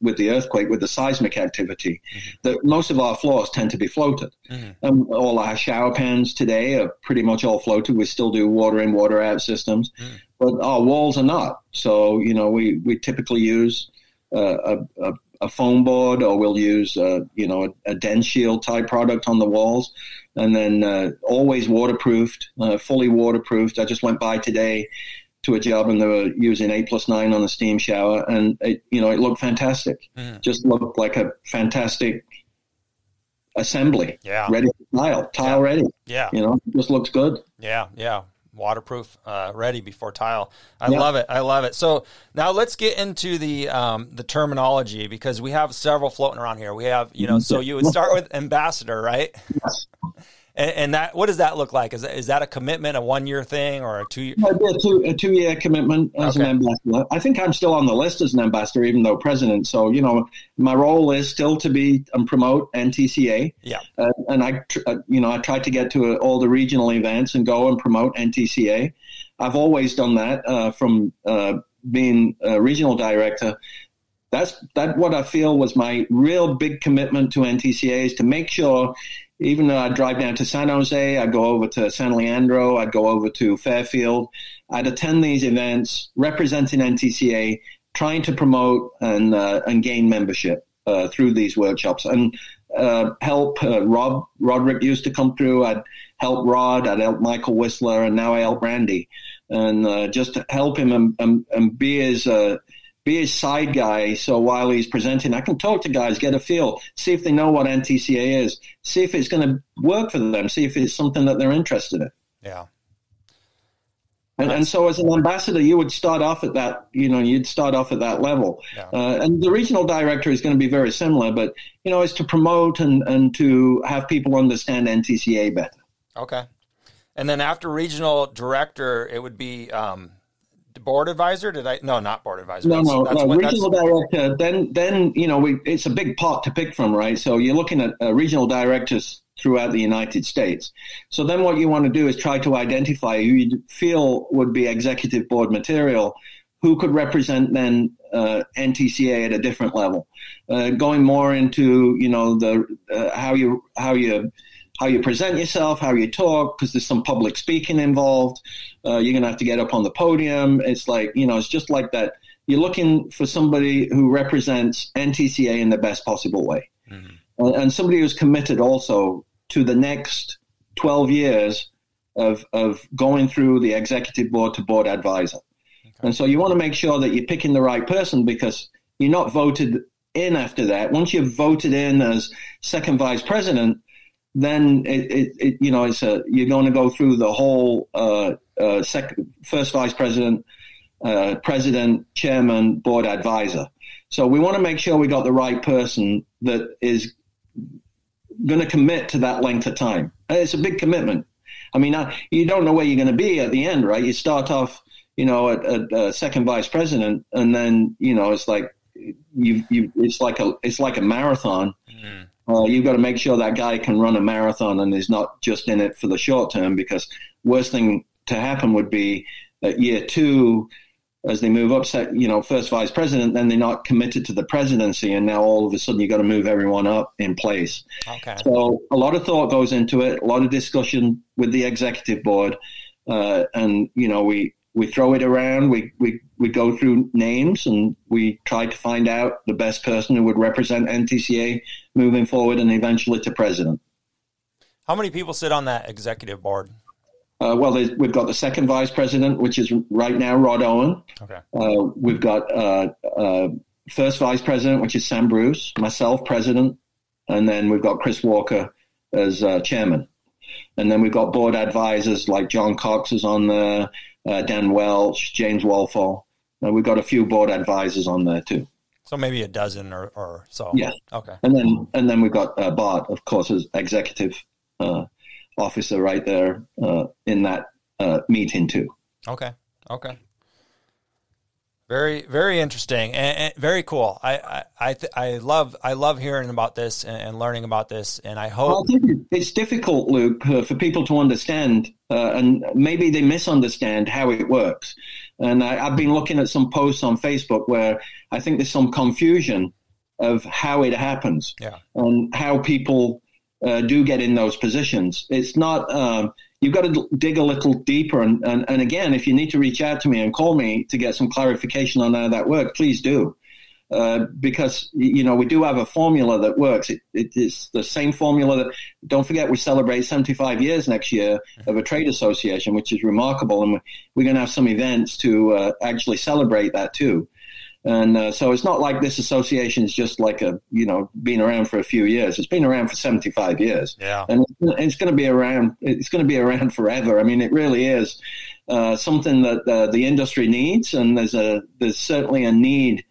with the earthquake, with the seismic activity, mm-hmm. that most of our floors tend to be floated. Mm-hmm. And all our shower pans today are pretty much all floated. We still do water in, water out systems, mm-hmm. But our walls are not. So, you know, we, we typically use uh, a, a, a, foam board or we'll use, uh, you know, a, a DensShield type product on the walls and then uh, always waterproofed, uh, fully waterproofed. I just went by today to a job and they were using eight plus nine on the steam shower, and it, you know it looked fantastic. Mm. Just looked like a fantastic assembly. Yeah, ready for tile, tile yeah. ready. Yeah, you know, just looks good. Yeah, yeah waterproof, uh, ready before tile. I yeah. love it. I love it. So now let's get into the um, the terminology because we have several floating around here. We have, you know, so you would start with ambassador, right? And, and, that, what does that look like? Is that, is that a commitment, a one year thing, or a two year? a two a two year commitment as okay. an ambassador. I think I'm still on the list as an ambassador, even though president. So you know, my role is still to be and promote NTCA. Yeah. Uh, and I, uh, you know, I try to get to uh, all the regional events and go and promote NTCA. I've always done that uh, from uh, being a regional director that's that what I feel was my real big commitment to NTCA is to make sure even though I'd drive down to San Jose, I'd go over to San Leandro, I'd go over to Fairfield, I'd attend these events representing NTCA, trying to promote and uh, and gain membership uh, through these workshops and uh, help. Uh, Rob Roderick used to come through. I'd help Rod. I'd help Michael Whistler, and now I help Randy, and uh, just help him and, and, and be his be a side guy. So while he's presenting, I can talk to guys, get a feel, see if they know what NTCA is, see if it's going to work for them, see if it's something that they're interested in. Yeah. And, and, so as an ambassador, you would start off at that, you know, you'd start off at that level. Yeah. Uh, and the regional director is going to be very similar, but, you know, it's to promote and, and to have people understand NTCA better. Okay. And then after regional director, it would be um, board advisor? Did I? No, not board advisor. No, no, that's, no. What, regional director. Then, then you know, we, it's a big pot to pick from, right? So you're looking at uh, regional directors throughout the United States. So then, what you want to do is try to identify who you feel would be executive board material, who could represent then uh, NTCA at a different level, uh, going more into you know the uh, how you how you how you present yourself, how you talk, because there's some public speaking involved. Uh, you're going to have to get up on the podium. It's like, you know, it's just like that. You're looking for somebody who represents NTCA in the best possible way. Mm-hmm. and somebody who's committed also to the next 12 years of, of going through the executive board to board advisor. Okay. And so you want to make sure that you're picking the right person because you're not voted in after that. Once you're voted in as second vice president, then it, it, it, you know it's a, you're going to go through the whole uh, uh, sec- first vice president, uh, president, chairman, board advisor. So we want to make sure we got the right person that is going to commit to that length of time. It's a big commitment. I mean, I, you don't know where you're going to be at the end, right? You start off, you know, at, at uh, second vice president, and then you know it's like you you it's like a it's like a marathon. Mm uh, you've got to make sure that guy can run a marathon and is not just in it for the short term because worst thing to happen would be at year two as they move up, you know, first vice president, then they're not committed to the presidency, and now all of a sudden you've got to move everyone up in place. Okay. So a lot of thought goes into it, a lot of discussion with the executive board, uh, and you know we we throw it around, we we we go through names, and we try to find out the best person who would represent NTCA moving forward, and eventually to president. How many people sit on that executive board? Uh, well, we've got the second vice president, which is right now Rod Owen. Okay. Uh, we've got uh, uh, first vice president, which is Sam Bruce, myself, president, and then we've got Chris Walker as uh, chairman. And then we've got board advisors like John Cox is on there, uh, Dan Welch, James Woelfel. And we've got a few board advisors on there too. So maybe a dozen or, or so. Yeah. Okay. And then and then we've got Bart, of course, as executive officer right there uh, in that uh, meeting too. Okay. Okay. Very, very interesting and, and very cool. I, I, I, th- I, love, I love hearing about this and, and, learning about this. And I hope well, it's difficult, Luke, uh, for people to understand, uh, and maybe they misunderstand how it works. And I, have been looking at some posts on Facebook where I think there's some confusion of how it happens yeah. and how people uh, do get in those positions. It's not, um, you've got to dig a little deeper. And, and, and, again, if you need to reach out to me and call me to get some clarification on how that works, please do. Uh, because, you know, we do have a formula that works. It, it is the same formula that, don't forget, we celebrate 75 years next year of a trade association, which is remarkable. And we're going to have some events to uh, actually celebrate that too. And uh, so it's not like this association is just like a, you know, been around for a few years. It's been around for 75 years. Yeah. And it's, going to be around, it's going to be around forever. I mean, it really is uh, something that uh, the industry needs. And there's a, there's certainly a need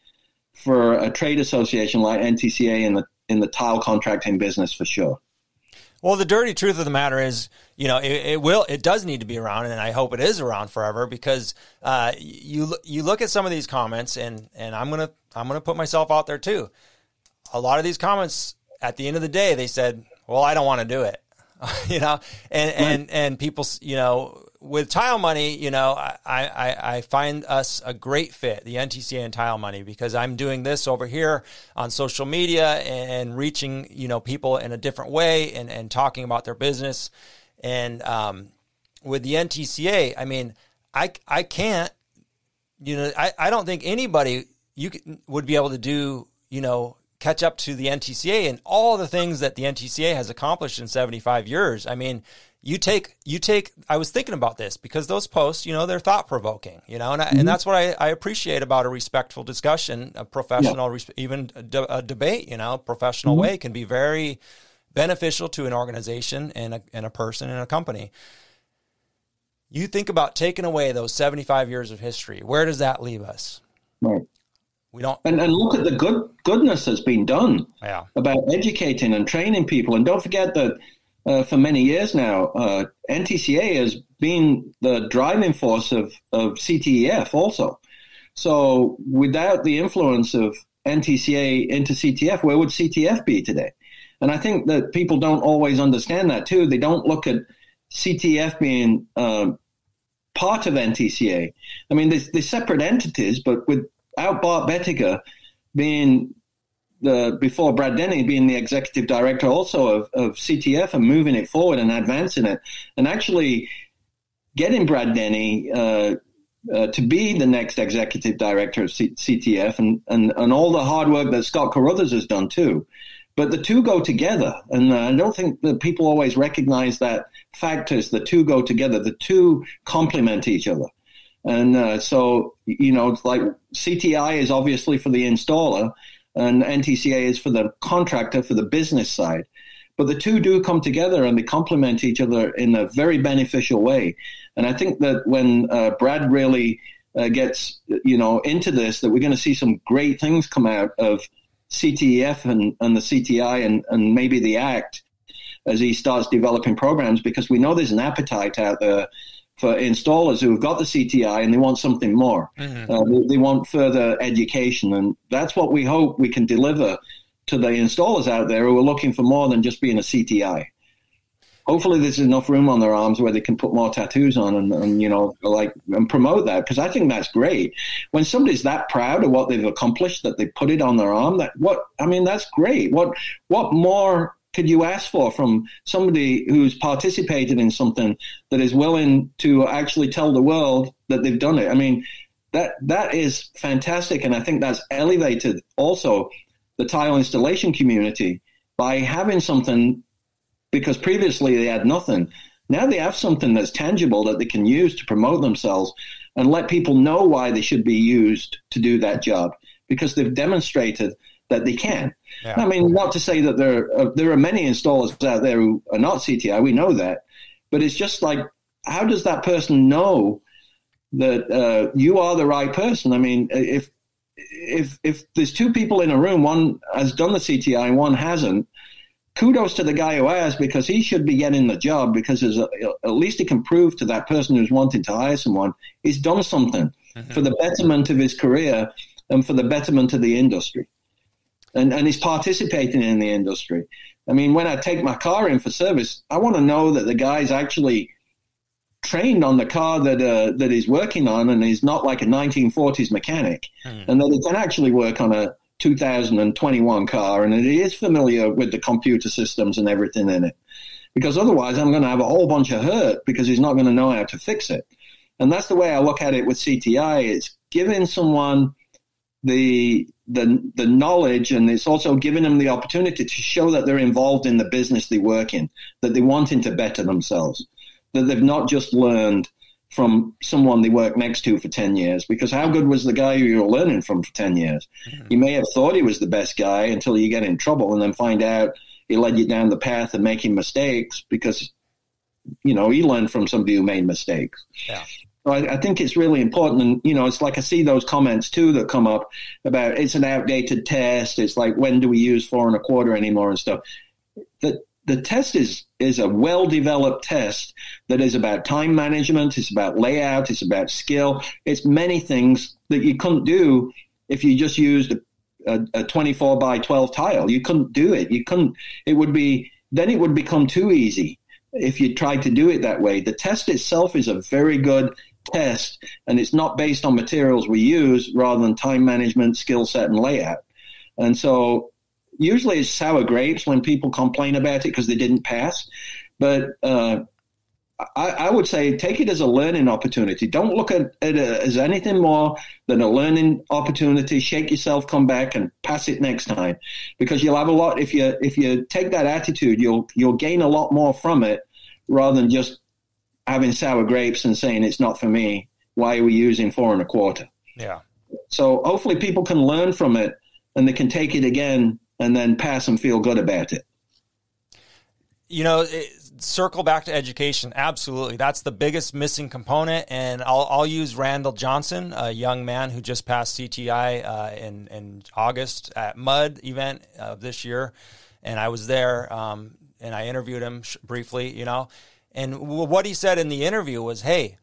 for a trade association like NTCA in the, in the tile contracting business for sure. Well, the dirty truth of the matter is, you know, it, it, will, it does need to be around, and I hope it is around forever because uh, you you look at some of these comments, and and I'm gonna I'm gonna put myself out there too. A lot of these comments, at the end of the day, they said, "Well, I don't want to do it," you know, and and and people, you know, with tile money, you know, I, I, I find us a great fit, the NTCA and tile money, because I'm doing this over here on social media and reaching, you know, people in a different way and, and talking about their business. And um, with the NTCA, I mean, I, I can't, you know, I, I don't think anybody you can, would be able to do, you know, catch up to the NTCA and all the things that the NTCA has accomplished in 75 years. I mean, you take you take i was thinking about this because those posts you know they're thought provoking you know and, I, mm-hmm. and that's what I, I appreciate about a respectful discussion a professional yeah. even a, de- a, debate you know professional mm-hmm. way can be very beneficial to an organization and a, and a person and a company you think about taking away those 75 years of history where does that leave us right we don't and, and look at the good goodness that's been done yeah. about educating and training people and don't forget that uh, for many years now. Uh, NTCA has been the driving force of, of CTEF also. So without the influence of NTCA into CTF, where would CTF be today? And I think that people don't always understand that too. They don't look at CTF being um, part of NTCA. I mean, they're, they're separate entities, but without Bart Bettiga being the before Brad Denny being the executive director also of, of CTF and moving it forward and advancing it, and actually getting Brad Denny uh, uh, to be the next executive director of C- CTF, and, and and all the hard work that Scott Carothers has done too. But the two go together, and uh, I don't think that people always recognize that factors. The two go together. The two complement each other. And uh, so, you know, like CTI is obviously for the installer, and NTCA is for the contractor for the business side. But the two do come together and they complement each other in a very beneficial way. And I think that when uh, Brad really uh, gets you know into this, that we're going to see some great things come out of CTEF and, and the CTI and, and maybe the Act as he starts developing programs because we know there's an appetite out there for installers who have got the CTI and they want something more. Mm-hmm. Uh, they, they, want further education, and that's what we hope we can deliver to the installers out there who are looking for more than just being a CTI. hopefully there's enough room on their arms where they can put more tattoos on and, and you know like and promote that because I think that's great when somebody's that proud of what they've accomplished that they put it on their arm that what I mean that's great what what more could you ask for from somebody who's participated in something that is willing to actually tell the world that they've done it I mean that that is fantastic and I think that's elevated also the tile installation community by having something because previously they had nothing. Now they have something that's tangible that they can use to promote themselves and let people know why they should be used to do that job because they've demonstrated that they can. Yeah. I mean, not to say that there are, there are many installers out there who are not CTI. We know that, but it's just like, how does that person know that uh, you are the right person? I mean, if if if there's two people in a room, one has done the CTI and one hasn't, kudos to the guy who has because he should be getting the job because a, at least he can prove to that person who's wanting to hire someone he's done something mm-hmm. for the betterment of his career and for the betterment of the industry. And, and he's participating in the industry. I mean, when I take my car in for service, I want to know that the guy's actually trained on the car that uh, that he's working on, and he's not like a 1940s mechanic, mm. and that he can actually work on a 2021 car and it is familiar with the computer systems and everything in it. Because otherwise, I'm going to have a whole bunch of hurt because he's not going to know how to fix it. And that's the way I look at it with CTI. It's giving someone the the the knowledge and it's also giving them the opportunity to show that they're involved in the business they work in, that they're wanting to better themselves, that they've not just learned from someone they worked next to for 10 years because how good was the guy you were learning from for 10 years? Mm-hmm. You may have thought he was the best guy until you get in trouble and then find out he led you down the path of making mistakes because, you know, he learned from somebody who made mistakes. Yeah. So I, I, think it's really important. And, you know, it's like I see those comments too that come up about it's an outdated test. It's like, when do we use four and a quarter anymore and stuff? That the test is is a well developed test that is about time management, it's about layout, it's about skill, it's many things that you couldn't do if you just used a, a, a 24 by 12 tile. You couldn't do it. You couldn't. It would be then it would become too easy if you tried to do it that way. The test itself is a very good test, and it's not based on materials we use rather than time management, skill set, and layout. And so usually it's sour grapes when people complain about it because they didn't pass. But uh, I, I, would say take it as a learning opportunity. Don't look at it as anything more than a learning opportunity. Shake yourself, come back, and pass it next time, because you'll have a lot. If you if you take that attitude, you'll you'll gain a lot more from it, rather than just having sour grapes and saying it's not for me. Why are we using four and a quarter? Yeah. So hopefully people can learn from it and they can take it again and then pass and feel good about it. You know, it, circle back to education. Absolutely. That's the biggest missing component. And I'll, I'll use Randall Johnson, a young man who just passed CTI uh, in, in August at MUD event of this year. And I was there um, and I interviewed him sh- briefly, you know. And w- what he said in the interview was, hey,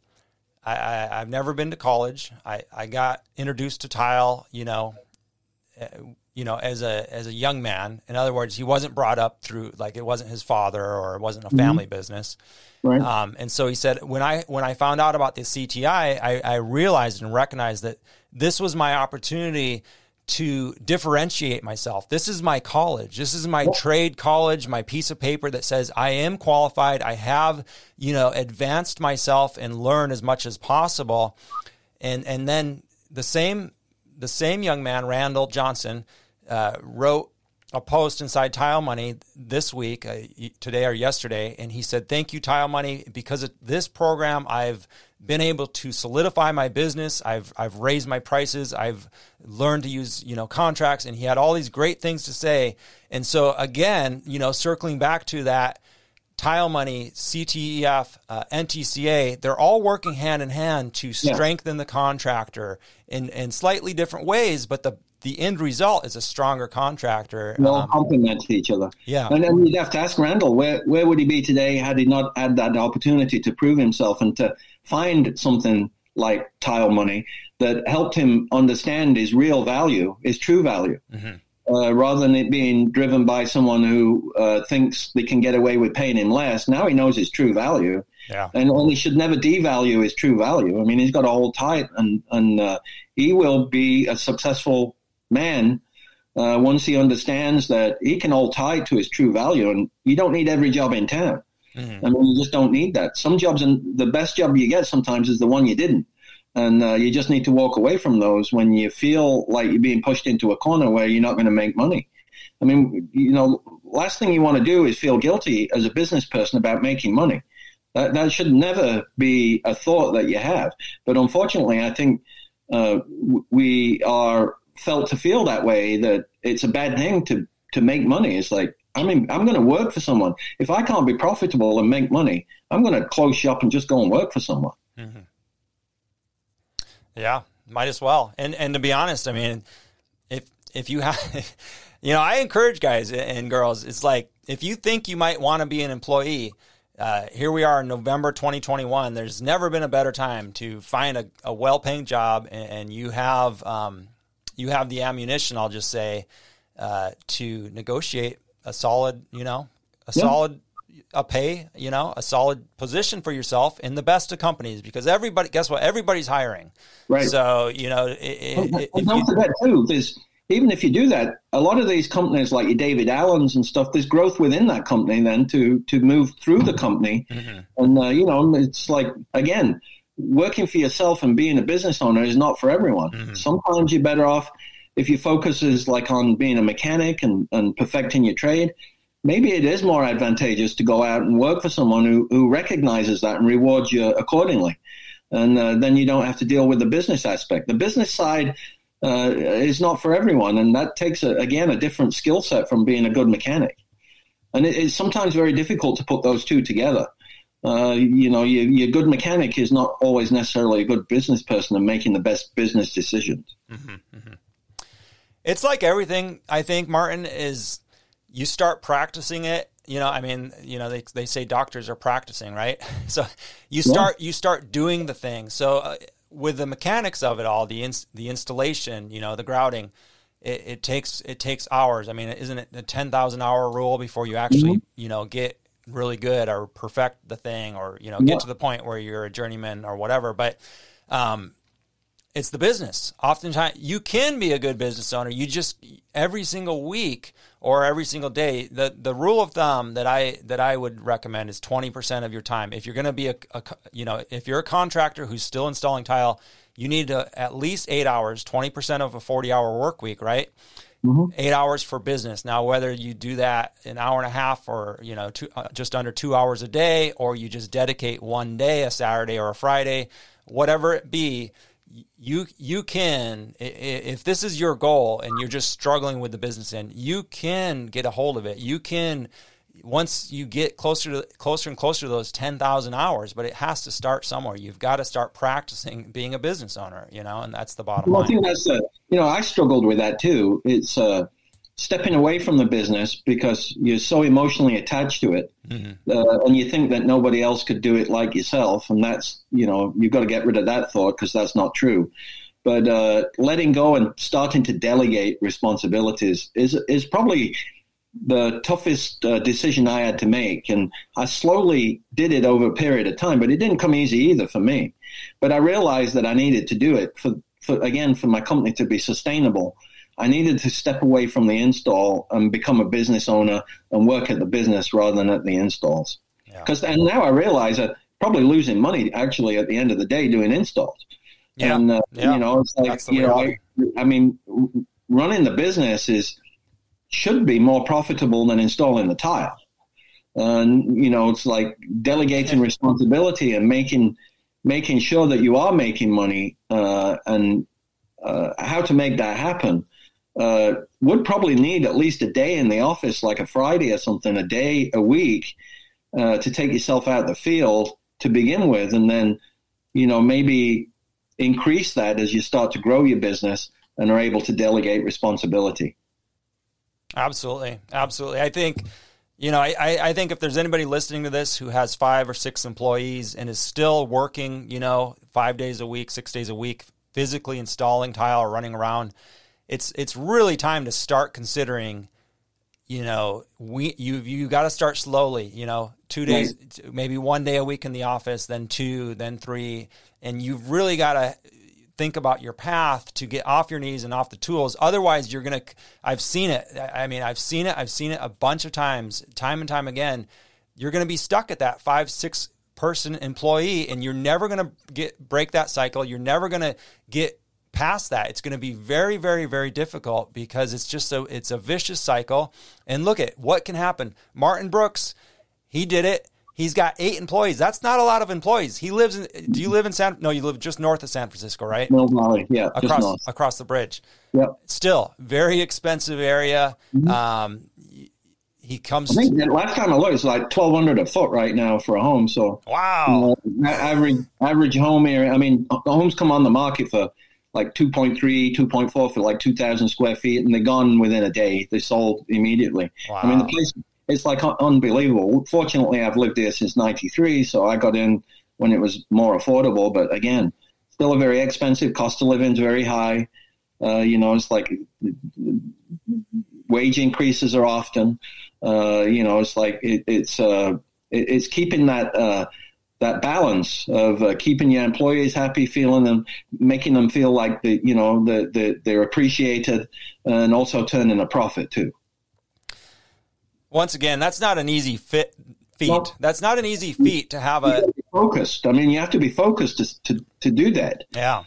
I, I, have never been to college. I, I got introduced to tile, you know, you know, as a as a young man. In other words, he wasn't brought up through like it wasn't his father or it wasn't a mm-hmm. family mm-hmm. business. Right. Um, and so he said, when I when I found out about the CTI, I, I realized and recognized that this was my opportunity to differentiate myself. This is my college. This is my trade college, my piece of paper that says I am qualified. I have, you know, advanced myself and learned as much as possible. And and then the same the same young man, Randall Johnson, uh, wrote a post inside Tile Money this week, uh, today or yesterday, and he said, "Thank you, Tile Money, because of this program, I've been able to solidify my business. I've I've raised my prices. I've learned to use you know contracts." And he had all these great things to say. And so again, you know, circling back to that. Tile Money, CTEF, uh, NTCA, they're all working hand in hand to strengthen yeah. the contractor in, in slightly different ways, but the, the end result is a stronger contractor. All um, complement each other. Yeah. And then you'd have to ask Randall, where, where would he be today had he not had that opportunity to prove himself and to find something like tile money that helped him understand his real value, his true value. Mm-hmm. uh, rather than it being driven by someone who uh, thinks they can get away with paying him less. Now he knows his true value, yeah. and, and he should never devalue his true value. I mean, he's got to hold tight, and and uh, he will be a successful man uh, once he understands that he can all tie to his true value, and you don't need every job in town. Mm-hmm. I mean, you just don't need that. Some jobs, and the best job you get sometimes is the one you didn't. And uh, you just need to walk away from those when you feel like you're being pushed into a corner where you're not going to make money. I mean, you know, last thing you want to do is feel guilty as a business person about making money. That, that should never be a thought that you have. But unfortunately, I think uh, we are felt to feel that way that it's a bad thing to, to make money. It's like, I mean, I'm going to work for someone. If I can't be profitable and make money, I'm going to close shop and just go and work for someone. Mm-hmm. Yeah, might as well. And and to be honest, I mean, if if you have, you know, I encourage guys and girls. It's like if you think you might want to be an employee. Uh, here we are in November 2021. There's never been a better time to find a, a well-paying job, and, and you have um, you have the ammunition. I'll just say uh, to negotiate a solid, you know, a yeah. solid a pay, you know, a solid position for yourself in the best of companies because everybody, guess what? Everybody's hiring. Right. So, you know, it, and, and don't forget too, there's, even if you do that, a lot of these companies like your David Allen's and stuff, there's growth within that company then to, to move through the company. Mm-hmm. And, uh, you know, it's like, again, working for yourself and being a business owner is not for everyone. Mm-hmm. Sometimes you're better off if your focus is like on being a mechanic and, and perfecting your trade maybe it is more advantageous to go out and work for someone who, who recognizes that and rewards you accordingly. And uh, then you don't have to deal with the business aspect. The business side uh, is not for everyone, and that takes, a, again, a different skill set from being a good mechanic. And it, it's sometimes very difficult to put those two together. Uh, you know, your, your, good mechanic is not always necessarily a good business person and making the best business decisions. Mm-hmm, mm-hmm. It's like everything, I think, Martin, is you start practicing it you know i mean you know they, they say doctors are practicing right so you start yeah. you start doing the thing so uh, with the mechanics of it all the ins- the installation you know the grouting it, it, takes it takes hours i mean isn't it a 10,000 hour rule before you actually mm-hmm. you know get really good or perfect the thing or you know get yeah. to the point where you're a journeyman or whatever but um, it's the business. Oftentimes, you can be a good business owner. You just every single week or every single day. The the rule of thumb that I that I would recommend is twenty percent of your time. If you're going to be a, a, you know if you're a contractor who's still installing tile, you need to at least eight hours, twenty percent of a forty hour work week, right? Mm-hmm. Eight hours for business. Now, whether you do that an hour and a half or you know two, uh, just under two hours a day, or you just dedicate one day, a Saturday or a Friday, whatever it be, you you can if this is your goal and you're just struggling with the business end you can get a hold of it you can once you get closer to closer and closer to those 10,000 hours but it has to start somewhere. You've got to start practicing being a business owner you know and that's the bottom well, line. I think that's a, you know I struggled with that too. It's uh stepping away from the business because you're so emotionally attached to it mm-hmm. uh, and you think that nobody else could do it like yourself and that's you know you've got to get rid of that thought because that's not true. But uh, letting go and starting to delegate responsibilities is is probably the toughest uh, decision I had to make, and I slowly did it over a period of time. But it didn't come easy either for me. But I realized that I needed to do it for, for again for my company to be sustainable I needed to step away from the install and become a business owner and work at the business rather than at the installs. Because yeah. and now I realize that probably losing money actually at the end of the day doing installs. Yeah. And uh, yeah. you know, it's like you know, I, I mean, running the business is should be more profitable than installing the tile. And you know, it's like delegating responsibility and making making sure that you are making money uh, and uh, how to make that happen uh, would probably need at least a day in the office, like a Friday or something, a day a week, uh, to take yourself out the field to begin with, and then, you know, maybe increase that as you start to grow your business and are able to delegate responsibility. Absolutely, absolutely. I think. You know, I, I think if there's anybody listening to this who has five or six employees and is still working, you know, five days a week, six days a week, physically installing tile or running around, it's it's really time to start considering you know we you you got to start slowly you know two days maybe one day a week in the office then two then three and you've really got to think about your path to get off your knees and off the tools. Otherwise, you're going to, I've seen it. I mean, I've seen it. I've seen it a bunch of times, time and time again. You're going to be stuck at that five, six person employee and you're never going to get break that cycle. You're never going to get past that. It's going to be very, very, very difficult because it's just so it's a vicious cycle. And look at what can happen. Martin Brooks, he did it He's got eight employees. That's not a lot of employees. He lives in. Do you live in San? No, you live just north of San Francisco, right? Mill Valley, yeah, across across the bridge. Yep. Still, very expensive area. Mm-hmm. Um, he comes. I think the last time I looked, it's like twelve hundred a foot right now for a home. So wow, you know, average average home area. I mean, the homes come on the market for like 2.3, 2.4 for like 2,000 square feet, and they're gone within a day. They sold immediately. Wow. I mean, the place it's like unbelievable. Fortunately, I've lived there since '93, so I got in when it was more affordable. But again, still a very expensive. Cost of living is very high. Uh, you know, it's like wage increases are often. Uh, you know, it's like it, it's uh, it, it's keeping that uh, that balance of uh, keeping your employees happy, feeling them, making them feel like the you know the, the they're appreciated, and also turning a profit too. Once again, that's not an easy fit feat. Well, that's not an easy feat to have a focused. I mean, you have to be focused to to, to do that. Yeah.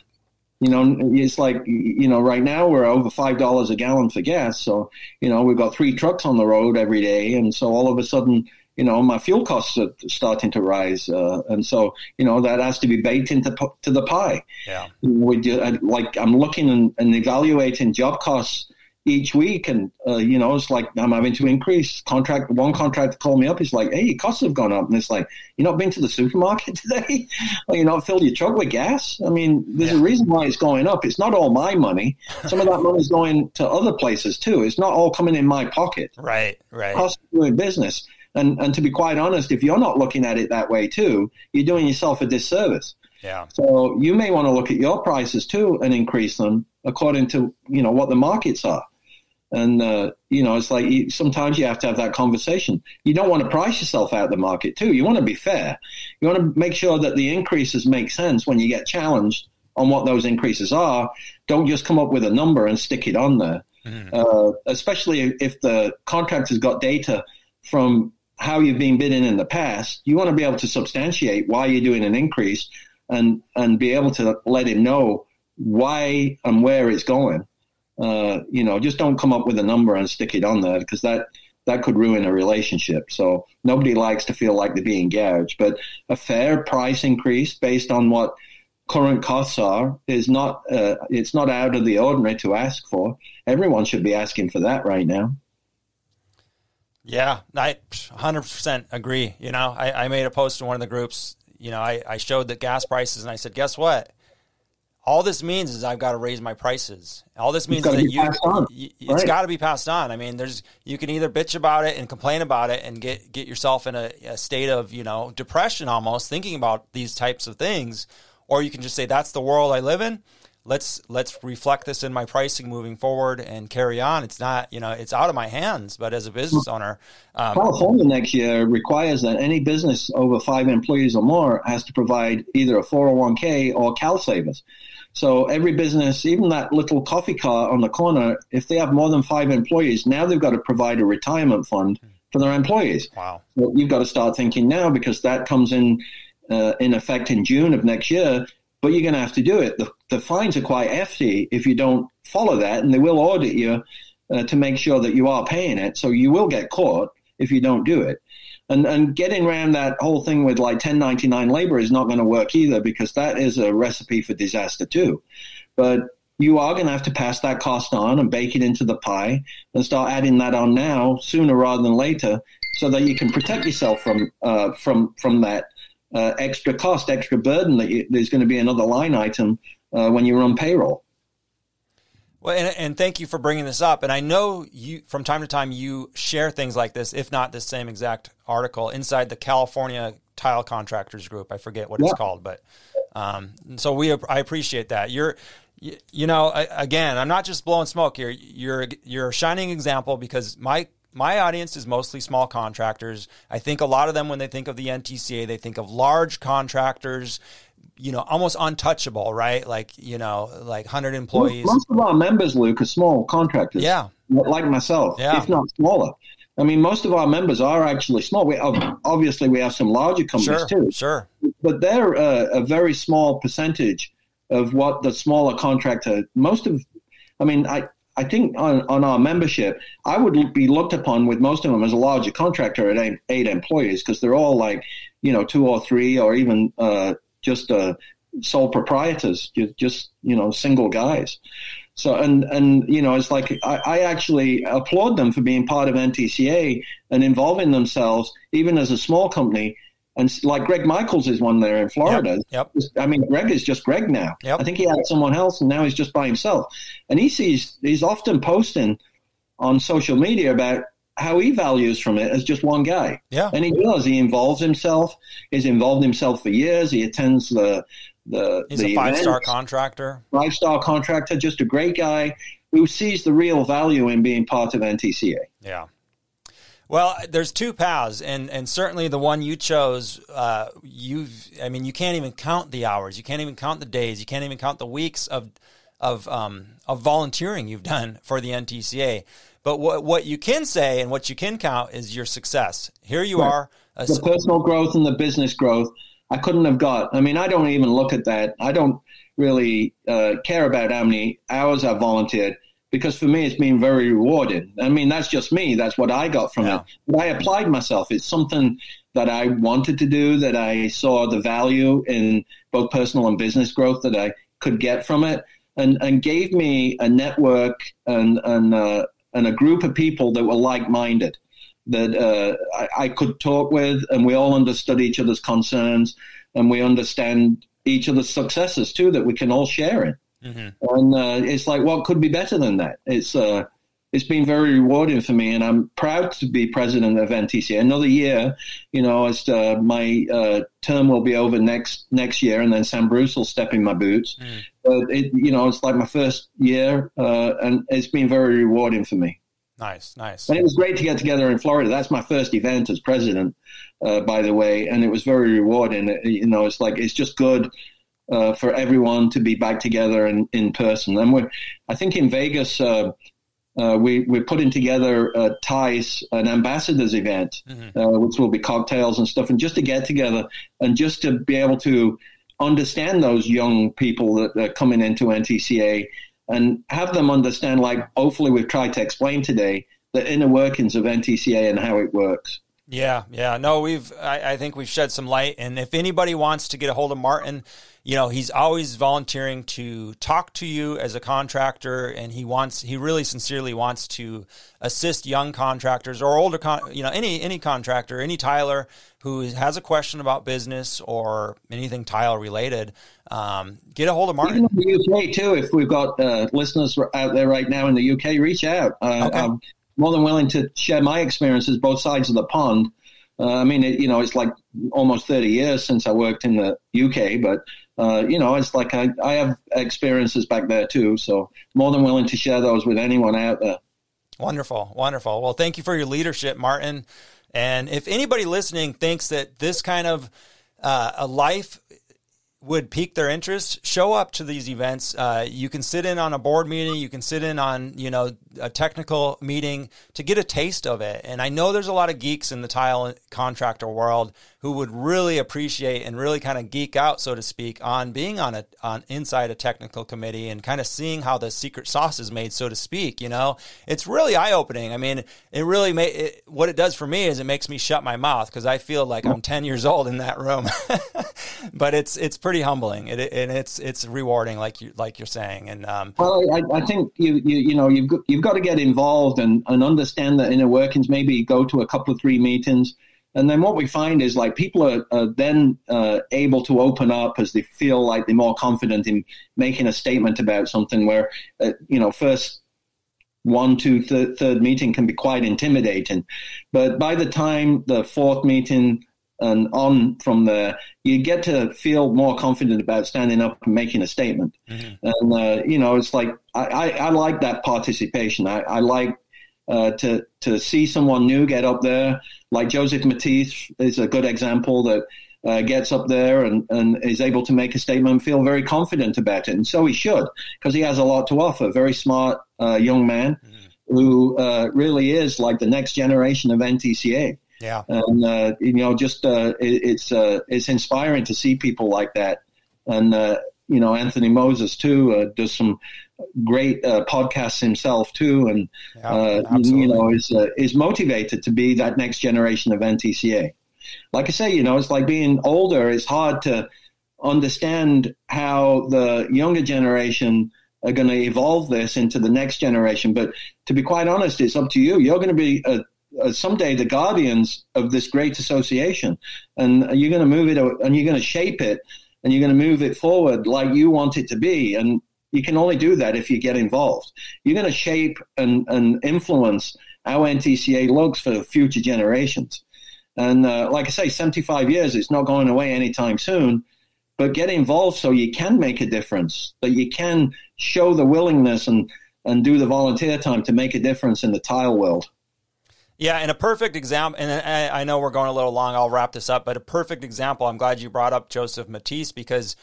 You know, it's like you know, right now we're over five dollars a gallon for gas. So you know, we've got three trucks on the road every day, and so all of a sudden, you know, my fuel costs are starting to rise, uh, and so you know that has to be baked into to the pie. Yeah. We do, like I'm looking and, and evaluating job costs each week, and uh, you know, it's like I'm having to increase contract. One contractor called me up. He's like, "Hey, your costs have gone up," and it's like, "You not been to the supermarket today? or you not filled your truck with gas?" I mean, there's yeah. a reason why it's going up. It's not all my money. Some of that money's going to other places too. It's not all coming in my pocket. Right, right. Cost of doing business, and and to be quite honest, if you're not looking at it that way too, you're doing yourself a disservice. Yeah. So you may want to look at your prices too and increase them according to you know what the markets are. And, uh, you know, it's like you, sometimes you have to have that conversation. You don't want to price yourself out of the market, too. You want to be fair. You want to make sure that the increases make sense when you get challenged on what those increases are. Don't just come up with a number and stick it on there. Mm. Uh, especially if the contractor's got data from how you've been bidding in the past, you want to be able to substantiate why you're doing an increase and, and be able to let him know why and where it's going uh, you know, just don't come up with a number and stick it on there because that that could ruin a relationship. So nobody likes to feel like they're being gouged. But a fair price increase based on what current costs are is not uh, it's not out of the ordinary to ask for. Everyone should be asking for that right now. Yeah, I 100% agree. You know, I, I made a post in one of the groups. You know, I, I showed the gas prices and I said, guess what? All this means is I've got to raise my prices. All this means is that you, you it's right. got to be passed on. I mean, there's you can either bitch about it and complain about it and get get yourself in a, a, state of you know depression almost thinking about these types of things, or you can just say that's the world I live in. Let's let's reflect this in my pricing moving forward and carry on. It's not you know it's out of my hands, but as a business owner, um, California next year requires that any business over five employees or more has to provide either a 401k or CalSavers. So every business, even that little coffee car on the corner, if they have more than five employees, now they've got to provide a retirement fund for their employees. Wow. So you've got to start thinking now because that comes in uh, in effect in June of next year. But you're going to have to do it. The, the fines are quite hefty if you don't follow that, and they will audit you uh, to make sure that you are paying it. So you will get caught if you don't do it. And and getting around that whole thing with like 1099 labor is not going to work either because that is a recipe for disaster too. But you are going to have to pass that cost on and bake it into the pie and start adding that on now sooner rather than later so that you can protect yourself from uh, from from that uh, extra cost, extra burden that you, there's going to be another line item uh, when you're on payroll. Well, and, and, thank you for bringing this up. And I know you, from time to time, you share things like this, if not the same exact article, inside the California Tile Contractors Group. I forget what yeah. it's called, but um, so we I appreciate that. You're You, you know, again, I'm not just blowing smoke here. You're you're a shining example because my my audience is mostly small contractors. I think a lot of them, when they think of the NTCA, they think of large contractors, you know, almost untouchable, right? Like, you know, like 100 employees. Most of our members, Luke, are small contractors. Yeah. Like myself, yeah. if not smaller. I mean, most of our members are actually small. We obviously we have some larger companies sure, too, sure, but they're a, a, very small percentage of what the smaller contractor. Most of, I mean, I I think on, on our membership, I would be looked upon with most of them as a larger contractor at eight, eight employees because they're all like, you know, two or three or even uh, just uh, sole proprietors, just, you know, single guys. So, and, and, you know, it's like I, I actually applaud them for being part of NTCA and involving themselves, even as a small company, and like Greg Michaels is one there in Florida. Yep. yep. I mean, Greg is just Greg now. Yep. I think he had someone else, and now he's just by himself. And he sees he's often posting on social media about how he values from it as just one guy. Yeah. And he does. He involves himself. He's involved himself for years. He attends the the. He's the a five star contractor. Five star contractor. Just a great guy who sees the real value in being part of NTCA. Yeah. Well, there's two paths, and and certainly the one you chose, uh, you've. I mean, you can't even count the hours, you can't even count the days, you can't even count the weeks of of um, of volunteering you've done for the NTCA. But what what you can say and what you can count is your success. Here you right. are, the personal growth and the business growth. I couldn't have got. I mean, I don't even look at that. I don't really uh, care about how many hours I've volunteered because for me it's been very rewarding. I mean, that's just me. That's what I got from yeah. it. But I applied myself. It's something that I wanted to do, that I saw the value in both personal and business growth that I could get from it, and, and gave me a network and, and, uh, and a group of people that were like minded. That uh, I, I could talk with, and we all understood each other's concerns, and we understand each other's successes too, that we can all share it. Mm-hmm. And uh, it's like, what could be better than that? It's uh, it's been very rewarding for me, and I'm proud to be president of NTC. Another year, you know, as uh, my uh, term will be over next next year, and then Sam Bruce will step in my boots. Mm. But it, you know, it's like my first year, uh, and it's been very rewarding for me. Nice, nice. And it was great to get together in Florida. That's my first event as president, uh, by the way, and it was very rewarding. It, you know, it's like it's just good uh, for everyone to be back together in, in person. And we're, I think in Vegas, uh, uh, we, we're putting together uh, TISE, an ambassadors event, mm-hmm. uh, which will be cocktails and stuff, and just to get together and just to be able to understand those young people that are coming into NTCA and have them understand, like hopefully we've tried to explain today, the inner workings of NTCA and how it works. Yeah, yeah. No, we've, I, I think we've shed some light. And if anybody wants to get a hold of Martin, you know he's always volunteering to talk to you as a contractor and he wants he really sincerely wants to assist young contractors or older con, you know any any contractor any tiler who has a question about business or anything tile related um, get a hold of martin Even in the uk too if we've got uh, listeners out there right now in the uk reach out uh, okay. i'm more than willing to share my experiences both sides of the pond uh, I mean, it, you know, it's like almost 30 years since I worked in the UK, but uh, you know, it's like I, I have experiences back there too. So more than willing to share those with anyone out there. Wonderful, wonderful. Well, thank you for your leadership, Martin. And if anybody listening thinks that this kind of uh, a life would pique their interest, show up to these events. Uh, you can sit in on a board meeting, you can sit in on you know a technical meeting to get a taste of it. And I know there's a lot of geeks in the tile contractor world who would really appreciate and really kind of geek out, so to speak, on being on a on inside a technical committee and kind of seeing how the secret sauce is made, so to speak. You know, it's really eye opening. I mean, it really may it, what it does for me is it makes me shut my mouth because I feel like I'm 10 years old in that room. but it's it's pretty humbling it, and it's it's rewarding, like you like you're saying. And um, well, I, I think you, you you know you've got, you've got to get involved and, and understand the inner workings. Maybe go to a couple of three meetings and then what we find is like people are, are then uh, able to open up as they feel like they're more confident in making a statement about something where, uh, you know, first one, two, th- third meeting can be quite intimidating. But by the time the fourth meeting, and on from there, you get to feel more confident about standing up and making a statement. Mm-hmm. And uh, you know, it's like I, I, I like that participation. I, I like uh, to to see someone new get up there, like Joseph Matisse is a good example that uh, gets up there and, and is able to make a statement and feel very confident about it. And so he should, because he has a lot to offer. Very smart uh, young man mm. who uh, really is like the next generation of NTCA. Yeah, and uh, you know, just uh, it, it's uh, it's inspiring to see people like that. And you know, Anthony Moses too does some great uh, podcasts himself too, and yeah, uh, you know, is uh, is motivated to be that next generation of NTCA like I say, you know, it's like being older. It's hard to understand how the younger generation are going to evolve this into the next generation. But to be quite honest, it's up to you. You're going to be a, a, someday the guardians of this great association, and you're going to move it and you're going to shape it and you're going to move it forward like you want it to be. And you can only do that if you get involved. You're going to shape and, and influence how NTCA looks for future generations. And uh, like I say, 75 years, it's not going away anytime soon. But get involved so you can make a difference, that you can show the willingness and, and do the volunteer time to make a difference in the tile world. Yeah, and a perfect example, and I know we're going a little long, I'll wrap this up, but a perfect example, I'm glad you brought up Joseph Matisse because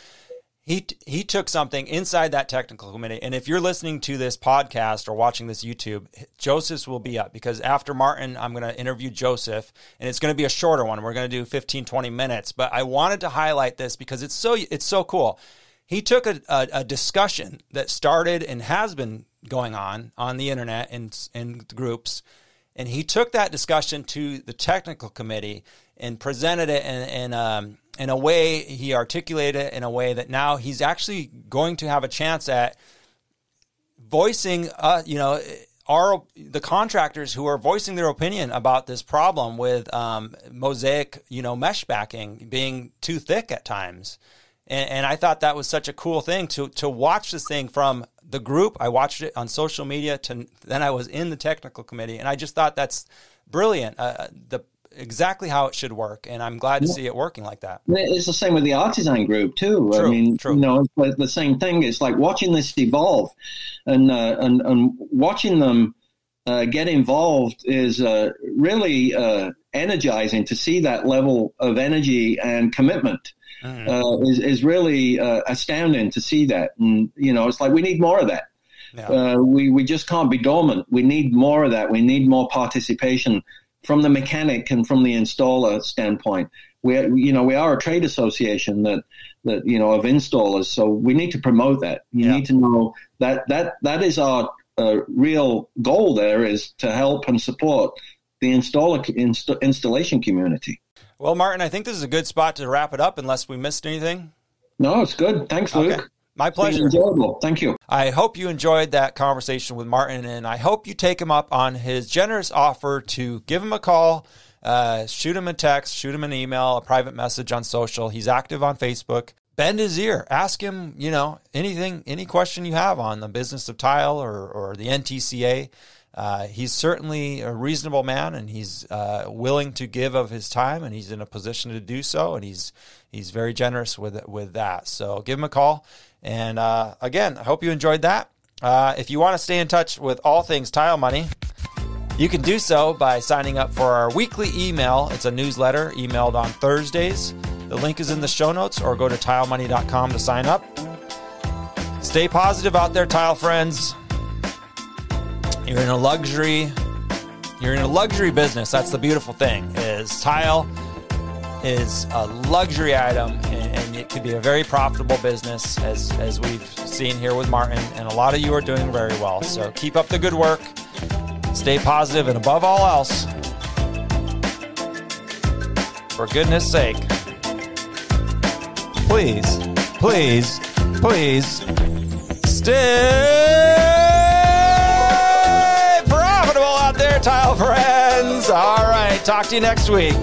he he took something inside that technical committee. And if you're listening to this podcast or watching this youtube joseph's will be up because after martin i'm going to interview joseph and it's going to be a shorter one. We're going to do 15 20 minutes but i wanted to highlight this because it's so it's so cool. He took a, a, a discussion that started and has been going on on the internet and in groups. And he took that discussion to the technical committee and presented it in, in um, in a way he articulated it in a way that now he's actually going to have a chance at voicing uh, you know our the contractors who are voicing their opinion about this problem with um, mosaic you know mesh backing being too thick at times and, and, I thought that was such a cool thing to to watch this thing from the group. I watched it on social media. To then I was in the technical committee, and I just thought that's brilliant. Uh, the exactly how it should work, and I'm glad to yeah. see it working like that. It's the same with the artisan group too. True, I mean, true. you know, it's the same thing. It's like watching this evolve, and uh, and and watching them uh, get involved is uh, really uh, energizing to see that level of energy and commitment. Mm-hmm. is is really uh, astounding to see that, and you know, it's like we need more of that. Yeah. we we just can't be dormant. We need more of that. We need more participation from the mechanic and from the installer standpoint. We, you know, we are a trade association that, that, you know, of installers. So we need to promote that. You yeah. need to know that, that, that is our uh, real goal there is to help and support the installer inst- installation community. Well, Martin, I think this is a good spot to wrap it up unless we missed anything. No, it's good. Thanks, Luke. Okay. My pleasure. enjoyable. Thank you. I hope you enjoyed that conversation with Martin, and I hope you take him up on his generous offer to give him a call, uh, shoot him a text, shoot him an email, a private message on social. He's active on Facebook. Bend his ear. Ask him, you know, anything, any question you have on the business of tile or, or the NTCA. Uh, he's certainly a reasonable man, and he's uh, willing to give of his time, and he's in a position to do so, and he's he's very generous with with that. So give him a call. And uh, again, I hope you enjoyed that. Uh, if you want to stay in touch with all things Tile Money, you can do so by signing up for our weekly email. It's a newsletter emailed on Thursdays. The link is in the show notes, or go to tilemoney.com to sign up. Stay positive out there, tile friends. You're in a luxury. You're in a luxury business. That's the beautiful thing. Is tile is a luxury item and, and, it could be a very profitable business as, as we've seen here with Martin. And a lot of you are doing very well. So keep up the good work, stay positive, and above all else, for goodness sake, please, please, please stay profitable out there, tile friends. All right, talk to you next week.